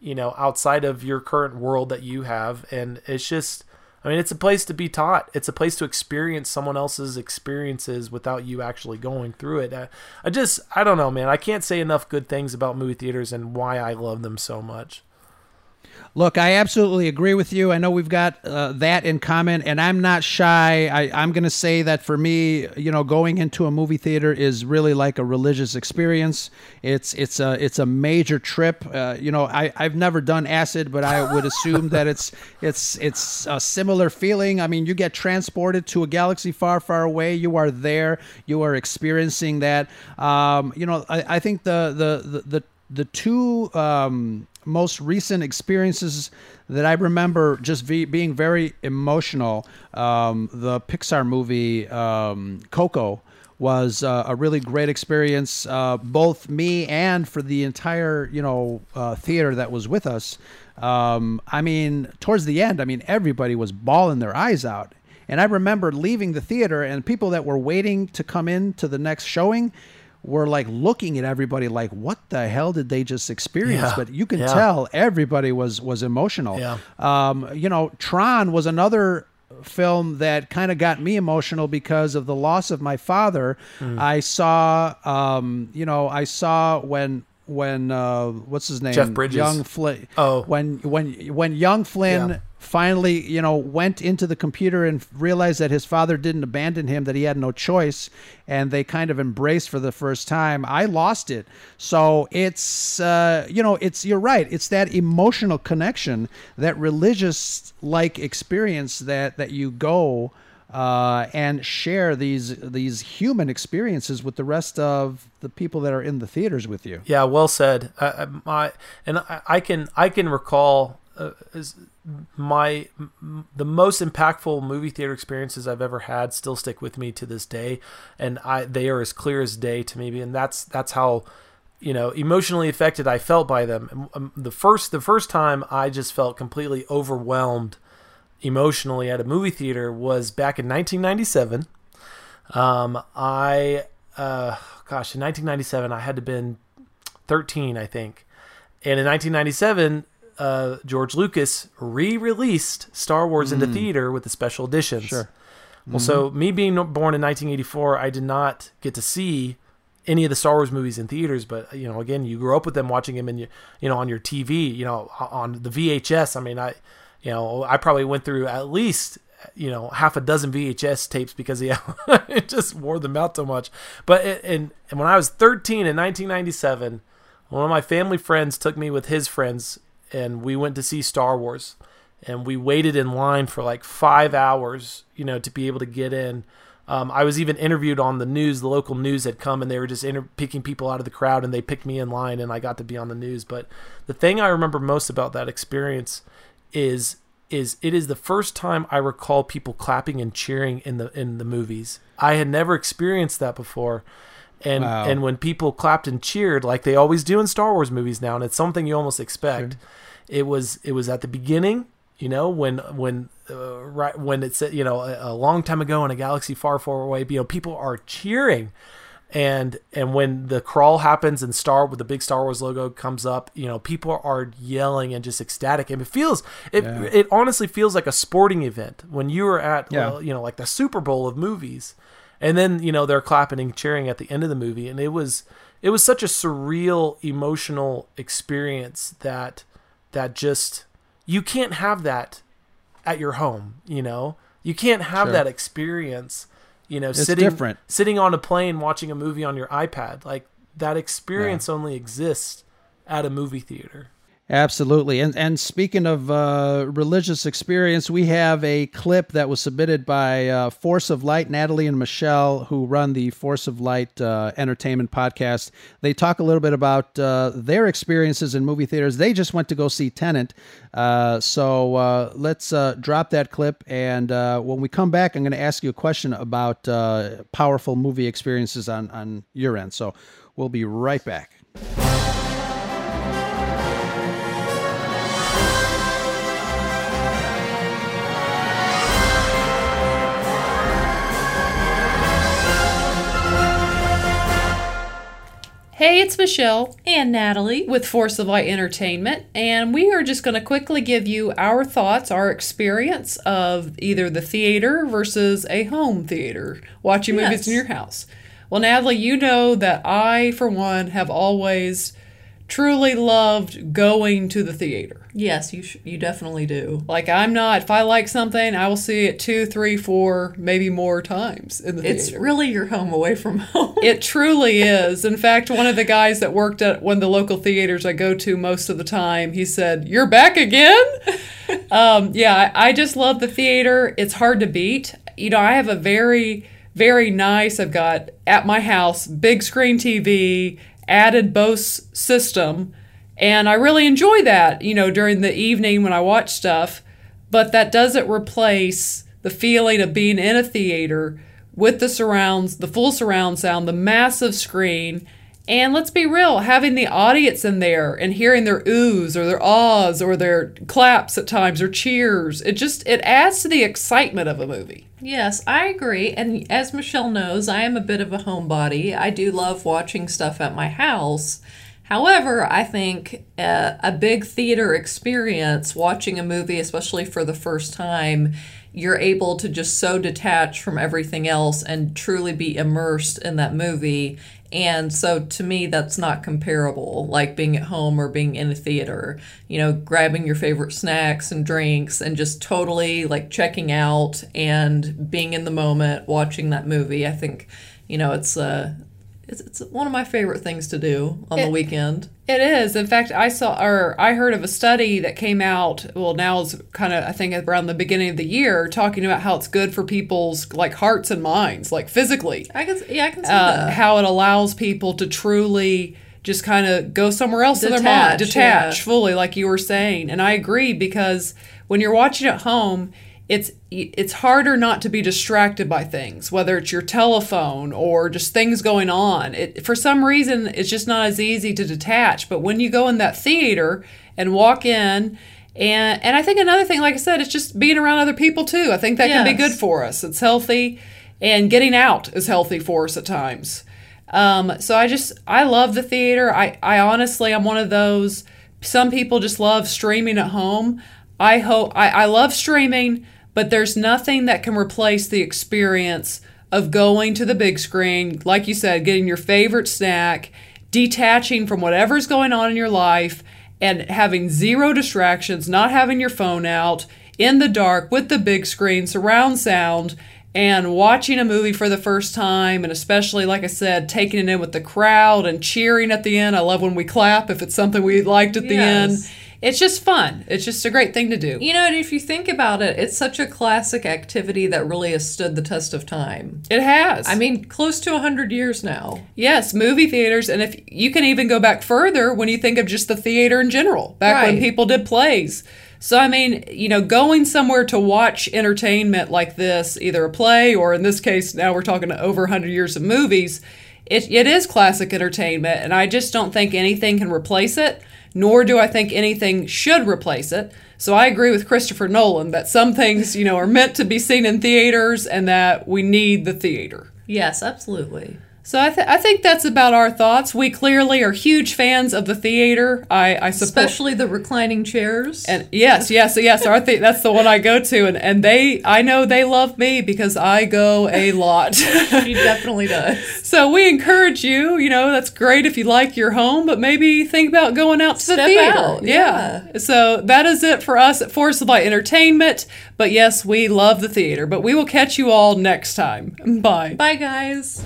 you know outside of your current world that you have. And it's just i mean it's a place to be taught. It's a place to experience someone else's experiences without you actually going through it. I, I just i don't know man. I can't say enough good things about movie theaters and why i love them so much Look, I absolutely agree with you. I know we've got uh, that in common, and I'm not shy. I, I'm going to say that for me, you know, going into a movie theater is really like a religious experience. It's it's a it's a major trip. Uh, you know, I I've never done acid, but I would assume that it's it's it's a similar feeling. I mean, you get transported to a galaxy far, far away. You are there. You are experiencing that. Um, you know, I, I think the the the the, the two. Um, most recent experiences that I remember just be, being very emotional. Um, the Pixar movie um, Coco was uh, a really great experience, uh, both me and for the entire you know uh, theater that was with us. Um, I mean, towards the end, I mean everybody was bawling their eyes out. And I remember leaving the theater, and people that were waiting to come in to the next showing were like looking at everybody like, "What the hell did they just experience?" Yeah. But you can Yeah. tell everybody was was emotional. Yeah. Um, you know, Tron was another film that kind of got me emotional because of the loss of my father. Hmm. I saw, um, you know, I saw when when uh, what's his name, Jeff Bridges. young Flynn. Oh. when when when young Flynn. Finally, you know, went into the computer and realized that his father didn't abandon him, that he had no choice, and they kind of embraced for the first time. I lost it. So it's, uh, you know, it's, you're right. It's that emotional connection, that religious like experience that, that you go, uh, and share these these human experiences with the rest of the people that are in the theaters with you. Yeah, well said. I, I, my and I, I can I can recall uh, my the most impactful movie theater experiences I've ever had still stick with me to this day, and I they are as clear as day to me, and that's that's how you know emotionally affected I felt by them. Um, The first the first time I just felt completely overwhelmed emotionally at a movie theater was back in 1997. Um, I, uh, gosh, in 1997, I had to been 13, I think. And in 1997, uh, George Lucas re-released Star Wars into theater with the special editions. Sure. Well, so me being born in 1984, I did not get to see any of the Star Wars movies in theaters, but you know, again, you grew up with them watching them in your, you know, on your TV, you know, on the VHS. I mean, I, you know, I probably went through at least, you know, half a dozen VHS tapes because yeah, it just wore them out so much. But it, and and when I was 13 in 1997, one of my family friends took me with his friends, and we went to see Star Wars. and we waited in line for like five hours, you know, to be able to get in. Um, I was even interviewed on the news. The local news had come and they were just inter- picking people out of the crowd, and they picked me in line, and I got to be on the news. But the thing I remember most about that experience is is it is the first time I recall people clapping and cheering in the in the movies. I had never experienced that before. And Wow. and when people clapped and cheered like they always do in Star Wars movies now and it's something you almost expect. It was it was at the beginning, you know, when when uh, right when it's you know a, a long time ago in a galaxy far far away, you know, people are cheering and and when the crawl happens and star with the big Star Wars logo comes up, you know, people are yelling and just ecstatic. And it feels it Yeah. it honestly feels like a sporting event when you are at Yeah. well, you know like the Super Bowl of movies, and then you know they're clapping and cheering at the end of the movie, and it was it was such a surreal emotional experience that that just you can't have that at your home, you know. You can't have Sure. that experience, you know, It's sitting different. sitting on a plane watching a movie on your iPad. Like that experience only exists at a movie theater. Absolutely. And and speaking of uh, religious experience, we have a clip that was submitted by uh, Force of Light, Natalie and Michelle, who run the Force of Light uh, Entertainment podcast. They talk a little bit about uh, their experiences in movie theaters. They just went to go see Tenet. Uh, so uh, let's drop that clip. And when we come back, I'm going to ask you a question about powerful movie experiences on, on your end. So we'll be right back. Hey, it's Michelle and Natalie. with Force of Light Entertainment, and we are just going to quickly give you our thoughts, our experience of either the theater versus a home theater, watching movies in your house. Well, Natalie, you know that I, for one, have always truly loved going to the theater. Yes, you sh- you definitely do. Like, I'm not, if I like something, I will see it two, three, four, maybe more times in the It's theater. really your home away from home. It truly is. In fact, one of the guys that worked at one of the local theaters I go to most of the time, he said, "You're back again." um, yeah, I, I just love the theater. It's hard to beat. You know, I have a very, very nice. I've got at my house big screen TV, added Bose system, and I really enjoy that. You know, during the evening when I watch stuff, but that doesn't replace the feeling of being in a theater with the surrounds, the full surround sound, the massive screen, and let's be real, having the audience in there and hearing their oohs or their ahs or their claps at times or cheers. It just it adds to the excitement of a movie. Yes, I agree. And as Michelle knows, I am a bit of a homebody. I do love watching stuff at my house. However, I think uh, a big theater experience, watching a movie, especially for the first time, you're able to just so detach from everything else and truly be immersed in that movie. And so to me, that's not comparable, like being at home or being in a theater, you know, grabbing your favorite snacks and drinks and just totally like checking out and being in the moment, watching that movie. I think, you know, it's, uh, it's, it's one of my favorite things to do on the weekend. It is. In fact, I saw or I heard of a study that came out. Well, now it's kind of I think around the beginning of the year, talking about how it's good for people's like hearts and minds, like physically. I can, yeah, I can see uh, that. how it allows people to truly just kind of go somewhere else in their mind, Detach, detach yeah. fully, like you were saying. And I agree because when you're watching at home, it's it's harder not to be distracted by things, whether it's your telephone or just things going on. It, for some reason, it's just not as easy to detach. But when you go in that theater and walk in. And, and I think another thing, like I said, it's just being around other people too. I think that can be good for us. It's healthy, and getting out is healthy for us at times. Um, so I just I love the theater. I I honestly I'm one of those. Some people just love streaming at home. I hope I, I love streaming, but there's nothing that can replace the experience of going to the big screen, like you said, getting your favorite snack, detaching from whatever's going on in your life, and having zero distractions, not having your phone out, in the dark with the big screen, surround sound, and watching a movie for the first time, and especially, like I said, taking it in with the crowd and cheering at the end. I love when we clap if it's something we liked at the Yes. end. It's just fun. It's just a great thing to do. You know, and if you think about it, it's such a classic activity that really has stood the test of time. It has. I mean, close to 100 years now. Yes, movie theaters, and if you can even go back further when you think of just the theater in general, back when people did plays. So I mean, you know, going somewhere to watch entertainment like this, either a play or in this case, now we're talking over 100 years of movies. It, it is classic entertainment, and I just don't think anything can replace it, nor do I think anything should replace it. So I agree with Christopher Nolan that some things, you know, are meant to be seen in theaters and that we need the theater. Yes, absolutely. So I, th- I think that's about our thoughts. We clearly are huge fans of the theater. I, I support, Especially the reclining chairs. and yes, yes, yes. Our the- that's the one I go to, and, and they I know they love me because I go a lot. she definitely does. so we encourage you. You know that's great if you like your home, but maybe think about going out to the theater. out, yeah. So that is it for us at Force of Light Entertainment. But yes, we love the theater. But we will catch you all next time. Bye. Bye, guys.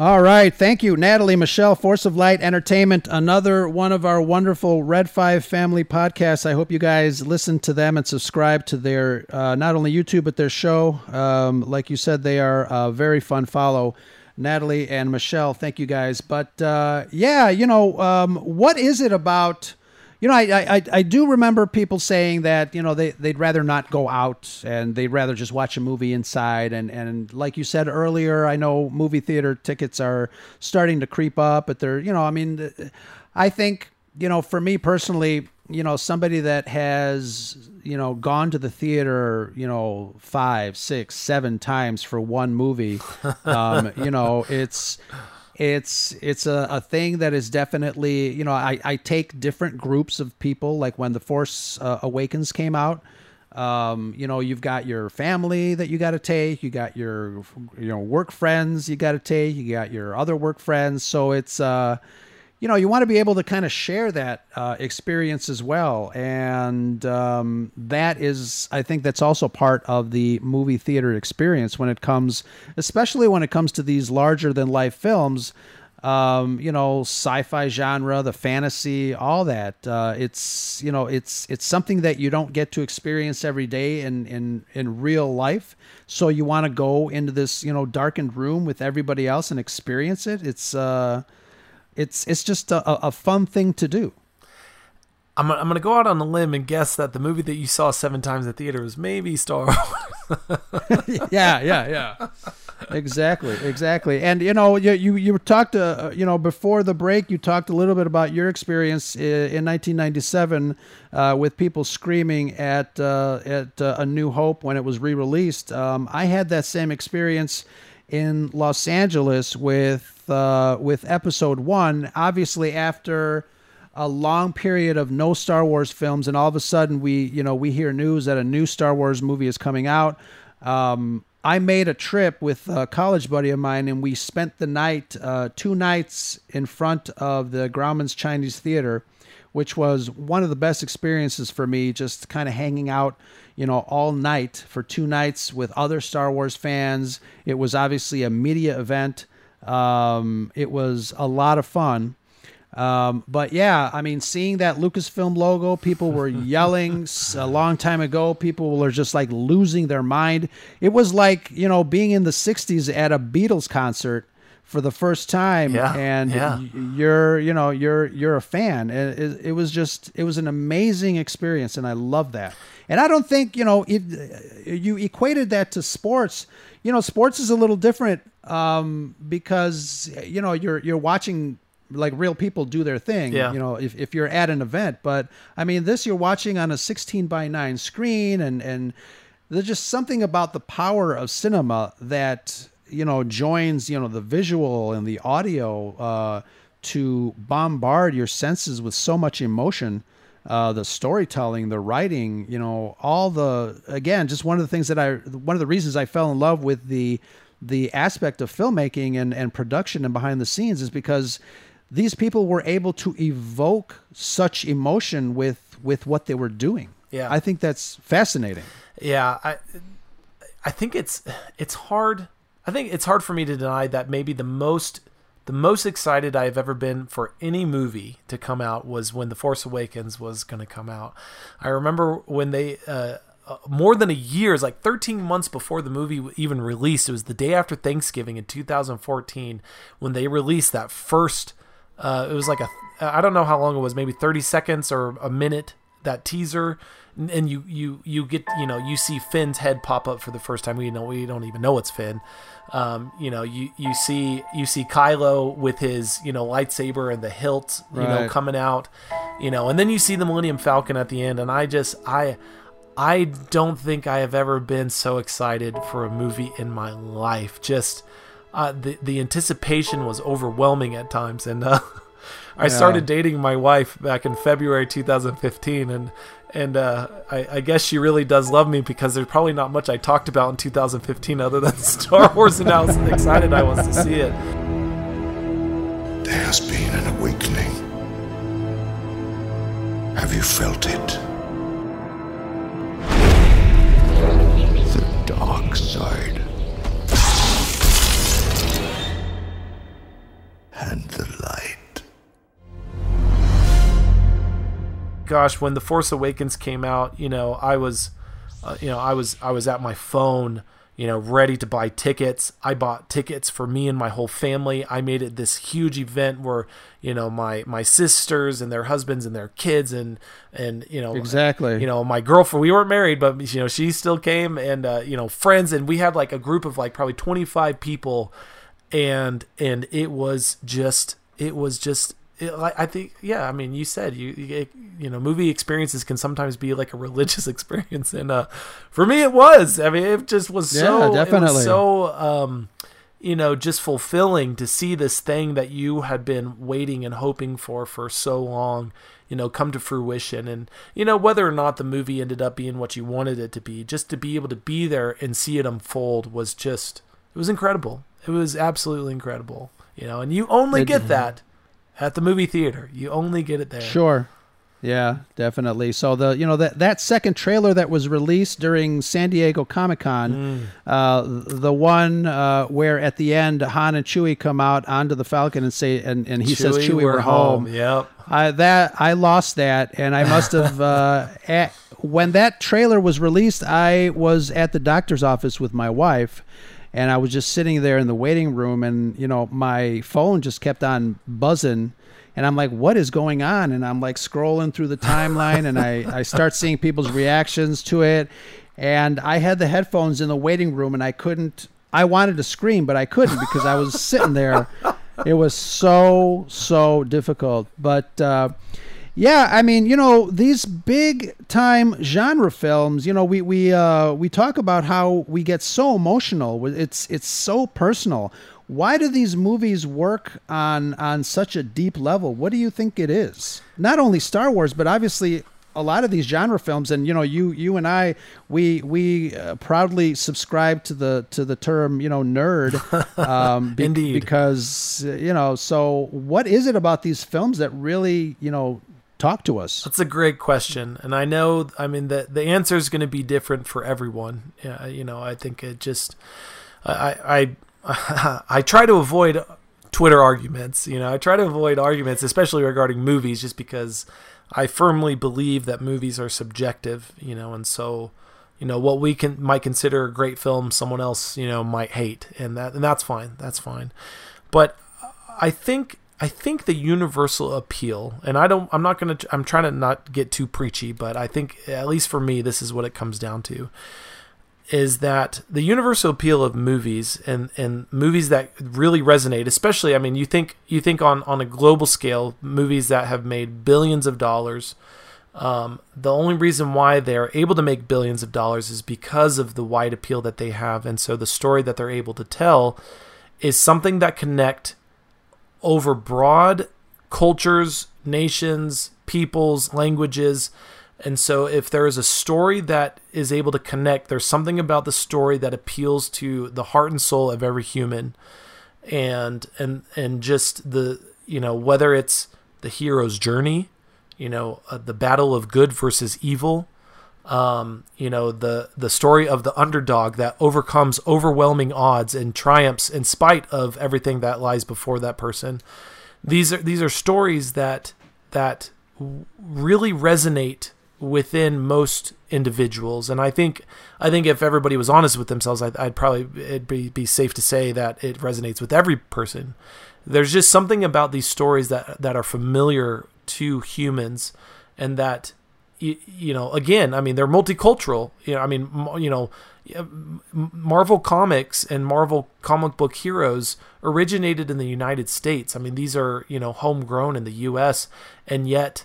All right. Thank you, Natalie, Michelle, Force of Light Entertainment. Another one of our wonderful Red Five family podcasts. I hope you guys listen to them and subscribe to their uh, not only YouTube, but their show. Um, like you said, they are a very fun follow. Natalie and Michelle, thank you guys. But uh, yeah, you know, um, what is it about? You know, I, I I do remember people saying that you know they they'd rather not go out and they'd rather just watch a movie inside. And and like you said earlier, I know movie theater tickets are starting to creep up, but they're you know I mean, I think you know for me personally, you know somebody that has you know gone to the theater you know five, six, seven times for one movie, um, you know it's it's it's a, a thing that is definitely you know I, I take different groups of people like when the force uh, awakens came out um, you know you've got your family that you got to take you got your you know work friends you got to take you got your other work friends. So it's uh you know you want to be able to kind of share that uh, experience as well. And um, that is i think that's also part of the movie theater experience when it comes especially when it comes to these larger than life films um, you know sci-fi genre the fantasy all that. Uh, it's you know it's it's something that you don't get to experience every day in in in real life. So you want to go into this you know darkened room with everybody else and experience it. It's uh it's it's just a, a- fun thing to do. I'm, gonna- I'm going to go out on a limb and guess that the movie that you saw seven times at theater was maybe Star Wars. yeah, yeah, yeah. exactly, exactly. And you know, you you, you talked, uh, you know, before the break, you talked a little bit about your experience i- in 1997 uh, with people screaming at uh, at uh, A New Hope when it was re-released. Um, I had that same experience in Los Angeles with uh, with Episode One. Obviously, after a long period of no Star Wars films, and all of a sudden we, you know, we hear news that a new Star Wars movie is coming out. Um, I made a trip with a college buddy of mine, and we spent the night, uh, two nights in front of the Grauman's Chinese Theater, which was one of the best experiences for me. Just kind of hanging out, you know, all night for two nights with other Star Wars fans. It was obviously a media event. Um, it was a lot of fun. Um, but yeah, I mean, seeing that Lucasfilm logo, people were yelling a long time ago. People were just like losing their mind. It was like, you know, being in the 60s at a Beatles concert for the first time Yeah, and yeah. you're, you know, you're you're a fan. It, it, it was just it was an amazing experience and I love that. And I don't think, you know, if you equated that to sports, you know, sports is a little different um, because you know, you're you're watching like real people do their thing Yeah. you know if, if you're at an event but i mean this you're watching on a 16 by 9 screen and and there's just something about the power of cinema that you know joins you know the visual and the audio uh, to bombard your senses with so much emotion uh, the storytelling the writing you know all the again just one of the things that i one of the reasons i fell in love with the the aspect of filmmaking and, and production and behind the scenes is because these people were able to evoke such emotion with with what they were doing Yeah. I think that's fascinating. Yeah, I I think it's it's hard. I think it's hard for me to deny that maybe the most the most excited I've ever been for any movie to come out was when The Force Awakens was going to come out. I remember when they uh, uh, more than a year, like 13 months before the movie even released. It was the day after Thanksgiving in 2014 when they released that first. Uh, it was like a I don't know how long it was, maybe 30 seconds or a minute that teaser and you you you get you know you see Finn's head pop up for the first time. We know we don't even know it's Finn. Um, you know you you see you see Kylo with his you know lightsaber and the hilt you know coming out. You know, and then you see the Millennium Falcon at the end, and I just I I don't think I have ever been so excited for a movie in my life. Just uh, the the anticipation was overwhelming at times, and uh, I Yeah. started dating my wife back in February 2015, and and uh, I, I guess she really does love me because there's probably not much I talked about in 2015 other than Star Wars and how excited I was to see it. There has been an awakening. Have you felt it? The dark side. And the light. Gosh, when The Force Awakens came out, you know, I was, uh, you know, I was, I was at my phone, you know, ready to buy tickets. I bought tickets for me and my whole family. I made it this huge event where, you know, my my sisters and their husbands and their kids and and you know, Exactly. you know, my girlfriend. We weren't married, but you know, she still came and uh, you know, friends, and we had like a group of like probably twenty five people, and and it was just, it was just it, like, I think, yeah. I mean, you said you, you, you know, movie experiences can sometimes be like a religious experience, and uh, for me, it was. I mean, it just was Yeah, so, it definitely. was so, um, you know, just fulfilling to see this thing that you had been waiting and hoping for for so long, you know, come to fruition, and you know, whether or not the movie ended up being what you wanted it to be, just to be able to be there and see it unfold was just, it was incredible. It was absolutely incredible, you know, and you only get that at the movie theater. You only get it there. Sure. Yeah, definitely. So the you know that that second trailer that was released during San Diego Comic Con, Mm. uh, the one uh, where at the end Han and Chewie come out onto the Falcon and say and, and he says Chewie, Chewie we're, we're home. home. Yep. I that I lost that and I must have uh, at, when that trailer was released I was at the doctor's office with my wife and I was just sitting there in the waiting room and you know my phone just kept on buzzing. And I'm like what is going on? And I'm like scrolling through the timeline and I I start seeing people's reactions to it. And I had the headphones in the waiting room and I couldn't I wanted to scream but I couldn't because I was sitting there. It was so so difficult. But uh yeah, I mean, you know, these big time genre films, you know, we we uh we talk about how we get so emotional. It's it's so personal. Why do these movies work on on such a deep level? What do you think it is? Not only Star Wars, but obviously a lot of these genre films and you know you you and I we we uh, proudly subscribe to the to the term you know nerd um be- Indeed. because uh, you know so what is it about these films that really you know talk to us That's a great question, and I know. I mean, the the answer is going to be different for everyone. Yeah, you know, I think it just, I, I, I try to avoid Twitter arguments. You know, I try to avoid arguments, especially regarding movies, just because I firmly believe that movies are subjective. You know, and so, you know, what we can might consider a great film, someone else, you know, might hate, and that and that's fine. That's fine. But I think I think the universal appeal, and I don't, I'm not gonna, I'm trying to not get too preachy, but I think at least for me, this is what it comes down to, is that the universal appeal of movies and and movies that really resonate, especially, I mean, you think you think on on a global scale, movies that have made billions of dollars. Um, the only reason why they're able to make billions of dollars is because of the wide appeal that they have, and so the story that they're able to tell is something that connect over broad cultures, nations, peoples, languages. And so if there is a story that is able to connect, there's something about the story that appeals to the heart and soul of every human. And and and just the you know whether it's the hero's journey, you know, uh, the battle of good versus evil, Um, you know the the story of the underdog that overcomes overwhelming odds and triumphs in spite of everything that lies before that person. These are these are stories that that really resonate within most individuals, and I think I think if everybody was honest with themselves, I'd, I'd probably it'd be, be safe to say that it resonates with every person. There's just something about these stories that that are familiar to humans, and that you, you know again i mean they're multicultural. You know i mean you know marvel comics and marvel comic book heroes originated in the united states. I mean these are you know homegrown in the us and yet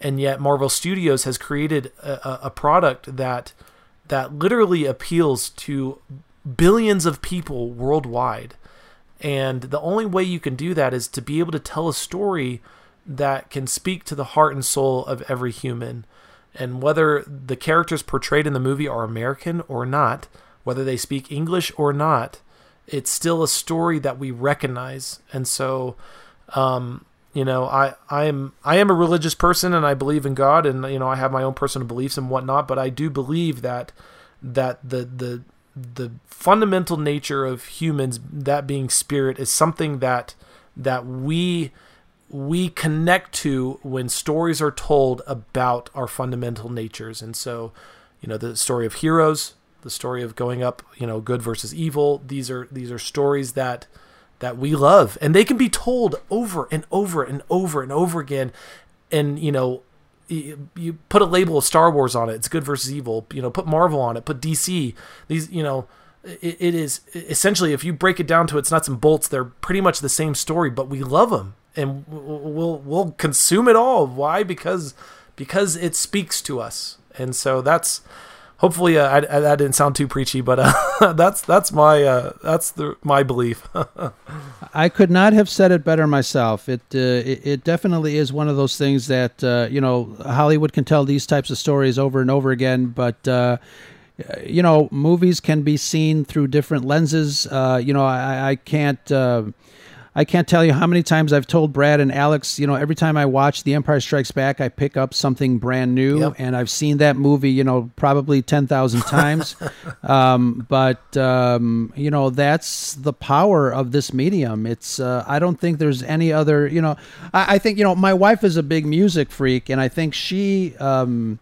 and yet marvel studios has created a, a product that that literally appeals to billions of people worldwide. And the only way you can do that is to be able to tell a story that can speak to the heart and soul of every human and whether the characters portrayed in the movie are American or not, whether they speak English or not, it's still a story that we recognize. And so, um, you know, I, I am I am a religious person and I believe in God and you know I have my own personal beliefs and whatnot, but I do believe that that the the the fundamental nature of humans, that being spirit, is something that that we we connect to when stories are told about our fundamental natures. And so, you know, the story of heroes, the story of going up, you know, good versus evil. These are these are stories that that we love, and they can be told over and over and over and over again. And you know, you, put a label of Star Wars on it. It's good versus evil. You know, put Marvel on it. Put DC. These, you know. It is essentially, if you break it down to its nuts and bolts, they're pretty much the same story, but we love them and we'll we'll consume it all. Why? Because because it speaks to us, and so that's hopefully uh, I, I, that didn't sound too preachy, but uh, that's that's my uh, that's the my belief. I could not have said it better myself. It, uh, it, it definitely is one of those things that uh, you know Hollywood can tell these types of stories over and over again, but. Uh, you know, movies can be seen through different lenses. you know, I, I can't I can't tell you how many times I've told Brad and Alex, you know, every time I watch The Empire Strikes Back, I pick up something brand new, yep. and I've seen that movie, you know, probably 10,000 times. um, but, um, you know, that's the power of this medium. It's, uh, I don't think there's any other, you know, I, I, think, you know, my wife is a big music freak, and I think she, um,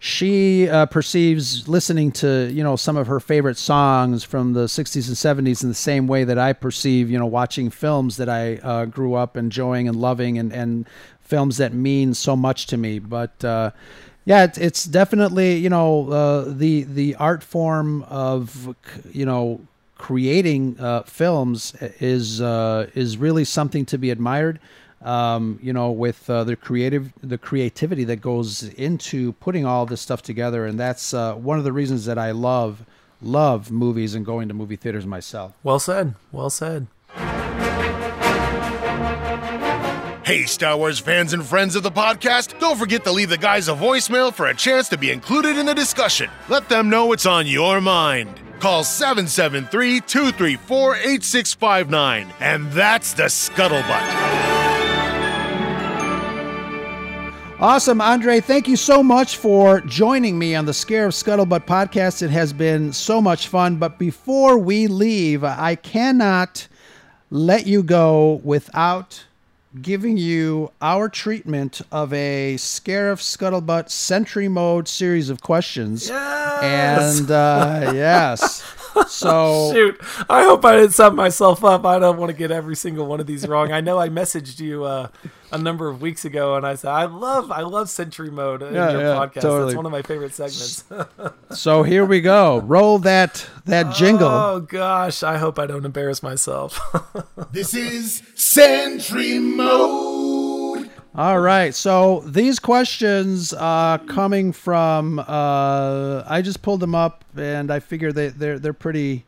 she uh, perceives listening to you know some of her favorite songs from the 60s and 70s in the same way that I perceive you know watching films that I uh, grew up enjoying and loving and and films that mean so much to me. But uh, yeah it's, it's definitely you know uh, the the art form of you know creating uh, films is uh, is really something to be admired um, you know, with uh, the creative, the creativity that goes into putting all this stuff together, and that's uh, one of the reasons that I love love movies and going to movie theaters myself. Well said. Well said. Hey, Star Wars fans and friends of the podcast, don't forget to leave the guys a voicemail for a chance to be included in the discussion. Let them know what's on your mind. Call 773 234 8659, and that's the Scuttlebutt. Awesome, Andre. Thank you so much for joining me on the Scarif Scuttlebutt podcast. It has been so much fun. But before we leave, I cannot let you go without giving you our treatment of a Scarif Scuttlebutt Sentry Mode series of questions. Yes! And uh, yes. So shoot, I hope I didn't set myself up. I don't want to get every single one of these wrong. I know I messaged you uh, a number of weeks ago, and I said I love I love Sentry Mode in yeah, your yeah, podcast. Totally. That's one of my favorite segments. so here we go. Roll that that jingle. Oh gosh, I hope I don't embarrass myself. this is Sentry Mode. All right. So these questions uh, coming from uh, I just pulled them up and I figure they they're they're pretty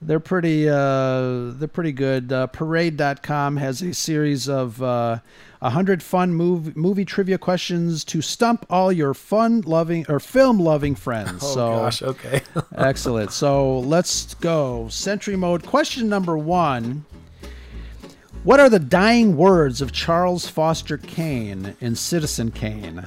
they're pretty uh, they're pretty good. Uh, Parade.com has a series of uh, 100 fun movie movie trivia questions to stump all your fun loving or film loving friends. Oh so gosh, okay. excellent. So let's go. Sentry mode question number 1. What are the dying words of Charles Foster Kane in Citizen Kane?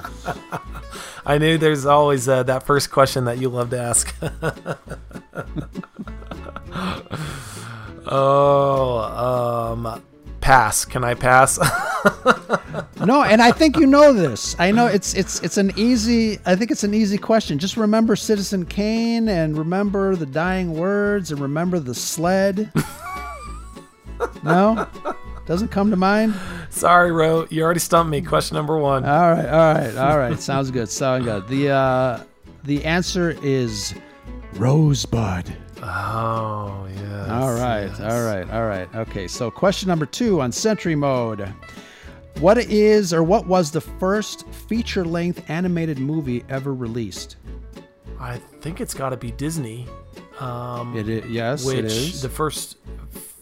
I knew there's always uh, that first question that you love to ask. oh, um, pass. Can I pass? no, and I think you know this. I know it's it's it's an easy. I think it's an easy question. Just remember Citizen Kane and remember the dying words and remember the sled. no, doesn't come to mind. Sorry, Ro. You already stumped me. Question number one. All right, all right, all right. Sounds good. Sounds good. The uh, the answer is Rosebud. Oh, yeah. All right, yes. all right, all right. Okay, so question number two on Sentry Mode. What is or what was the first feature length animated movie ever released? I think it's got to be Disney. Um, It is, yes, which it is. the first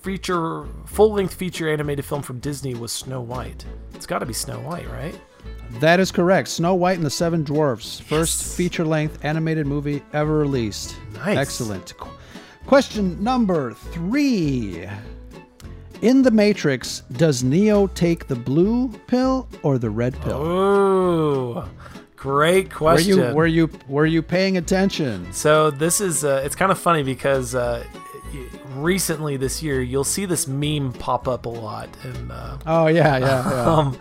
feature, full length feature animated film from Disney was Snow White. It's got to be Snow White, right? That is correct. Snow White and the Seven Dwarfs, first feature length animated movie ever released. Nice. Excellent. Question number three. In The Matrix, does Neo take the blue pill or the red pill? Oh, great question. Were you were you were you paying attention? So this is uh, it's kind of funny because uh, recently this year you'll see this meme pop up a lot, and uh, Oh yeah, yeah, yeah. um,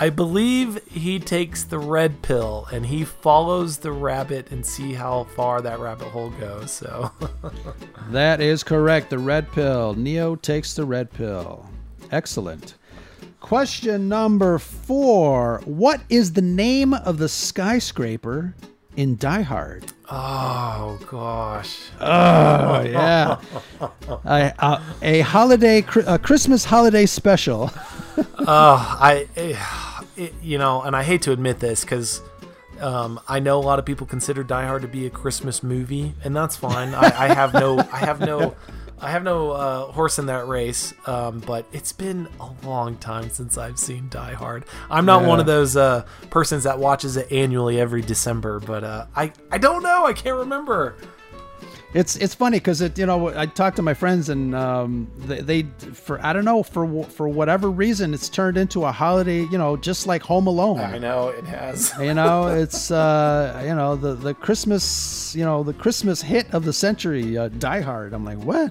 I believe he takes the red pill and he follows the rabbit and see how far that rabbit hole goes. So That is correct. The red pill. Neo takes the red pill. Excellent. Question number four. What is the name of the skyscraper in Die Hard? oh gosh, Oh, yeah. a, a, a holiday, a Christmas holiday special. oh, I, it, you know, and I hate to admit this because um, I know a lot of people consider Die Hard to be a Christmas movie, and that's fine. I, I have no, I have no, I have no uh, horse in that race. Um, but it's been a long time since I've seen Die Hard. I'm not one of those uh, persons that watches it annually every December, but uh, I, I don't know. I can't remember. It's it's funny because it you know I talked to my friends and um, they, they for I don't know for for whatever reason it's turned into a holiday you know just like Home Alone. I know it has. you know it's uh you know the the christmas you know the christmas hit of the century uh, die hard i'm like what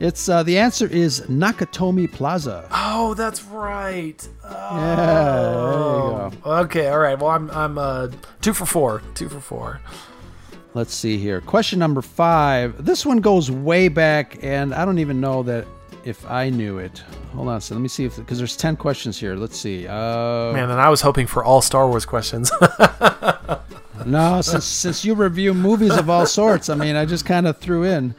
it's uh the answer is nakatomi plaza Oh, that's right. Oh. yeah there you go Okay, all right. Well, I'm I'm uh, two for four. Two for four. Let's see here. Question number five. This one goes way back and i don't even know that if i knew it. Hold on so let me see if because there's 10 questions here. Let's see. Uh Man, and I was hoping for all Star Wars questions. no since since you review movies of all sorts i mean i just kind of threw in.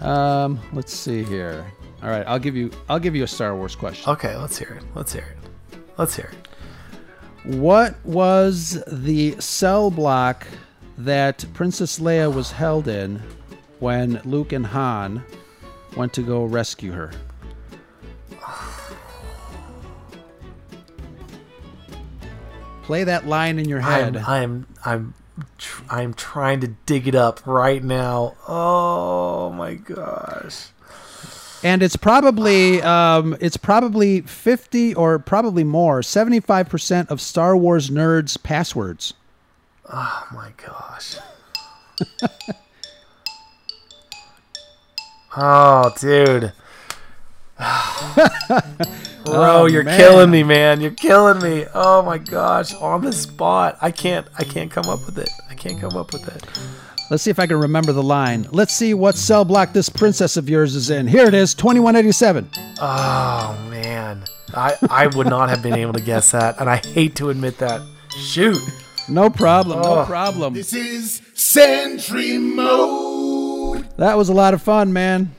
Um let's see here. All right i'll give you i'll give you a star wars question. Okay, let's hear it. Let's hear it. Let's hear it. what was the cell block that princess leia was held in when luke and han went to go rescue her play that line in your head I'm I'm I'm tr- I'm trying to dig it up right now. Oh my gosh. and it's probably um, it's probably 50 or probably more 75% of star wars nerds passwords Oh my gosh. oh, dude. Bro, Oh, you're man. killing me, man. You're killing me. Oh my gosh, on the spot. I can't I can't come up with it. I can't come up with it. let's see if i can remember the line let's see what cell block this princess of yours is in here it is 2187 Oh man. I I would not have been able to guess that, and I hate to admit that. Shoot. No problem no Oh. problem This is Sentry Mode. that was a lot of fun man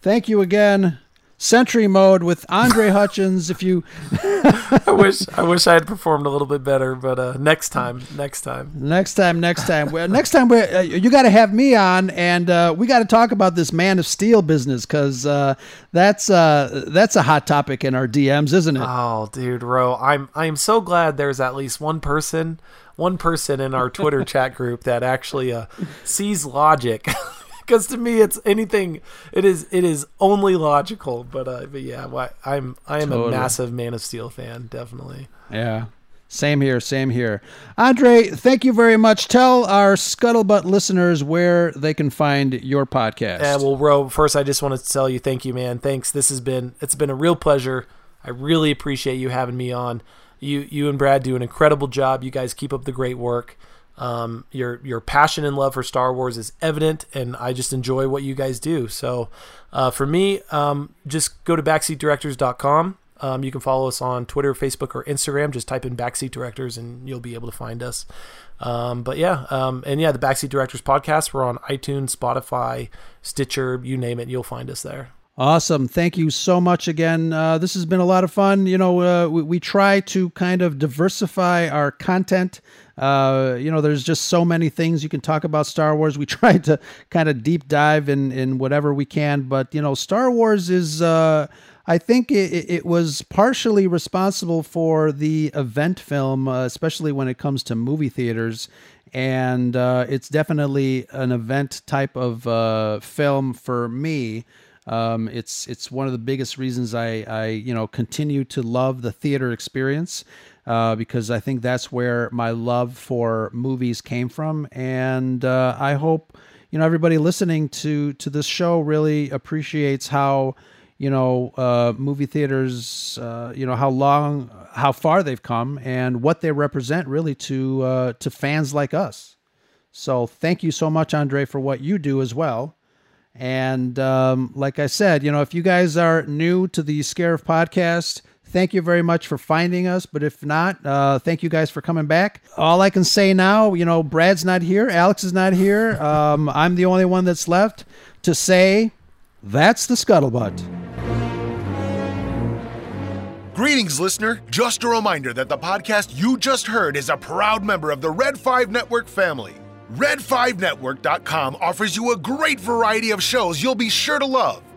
thank you again Sentry mode with Andre Hutchins. If you, I wish I wish I had performed a little bit better, but uh, next time, next time. next time, next time, well, next time, we, uh, you got to have me on, and uh, we got to talk about this Man of Steel business because uh, that's uh, that's a hot topic in our DMs, isn't it? Oh, dude, Ro, I'm I'm so glad there's at least one person, one person in our Twitter chat group that actually uh, sees logic because to me it's anything. It is it is only logical. But uh, but yeah, why I'm I am Totally. a massive Man of Steel fan, definitely. Yeah. Same here, same here. Andre, thank you very much. Tell our Scuttlebutt listeners where they can find your podcast. Yeah, well, Ro, first I just want to tell you thank you, man. Thanks. This has been it's been a real pleasure. I really appreciate you having me on. You you and Brad do an incredible job. You guys keep up the great work. Um, your your passion and love for Star Wars is evident, and I just enjoy what you guys do. So, uh, for me, um, just go to backseatdirectors.com. Um, you can follow us on Twitter, Facebook, or Instagram. Just type in Backseat Directors, and you'll be able to find us. Um, but yeah, um, and yeah, the Backseat Directors podcast. We're on iTunes, Spotify, Stitcher, you name it, you'll find us there. Awesome. Thank you so much again. Uh, this has been a lot of fun. You know, uh, we, we try to kind of diversify our content. Uh, you know, there's just so many things you can talk about Star Wars. We try to kind of deep dive in, in whatever we can. But, you know, Star Wars is, uh, I think it, it- was partially responsible for the event film, uh, especially when it comes to movie theaters. And uh, it's definitely an event type of uh, film for me. Um, it's it's one of the biggest reasons I, I you know continue to love the theater experience uh, because I think that's where my love for movies came from, and uh, I hope you know everybody listening to to this show really appreciates how you know uh, movie theaters uh, you know how long how far they've come and what they represent really to uh, to fans like us. So thank you so much, Andre, for what you do as well. And um, like I said, you know, if you guys are new to the Scarif podcast, thank you very much for finding us. But if not, uh, thank you guys for coming back. All I can say now, you know, Brad's not here, Alex is not here. Um, I'm the only one that's left to say that's the scuttlebutt. Greetings, listener. Just a reminder that the podcast you just heard is a proud member of the Red 5 Network family. Red5Network.com offers you a great variety of shows you'll be sure to love.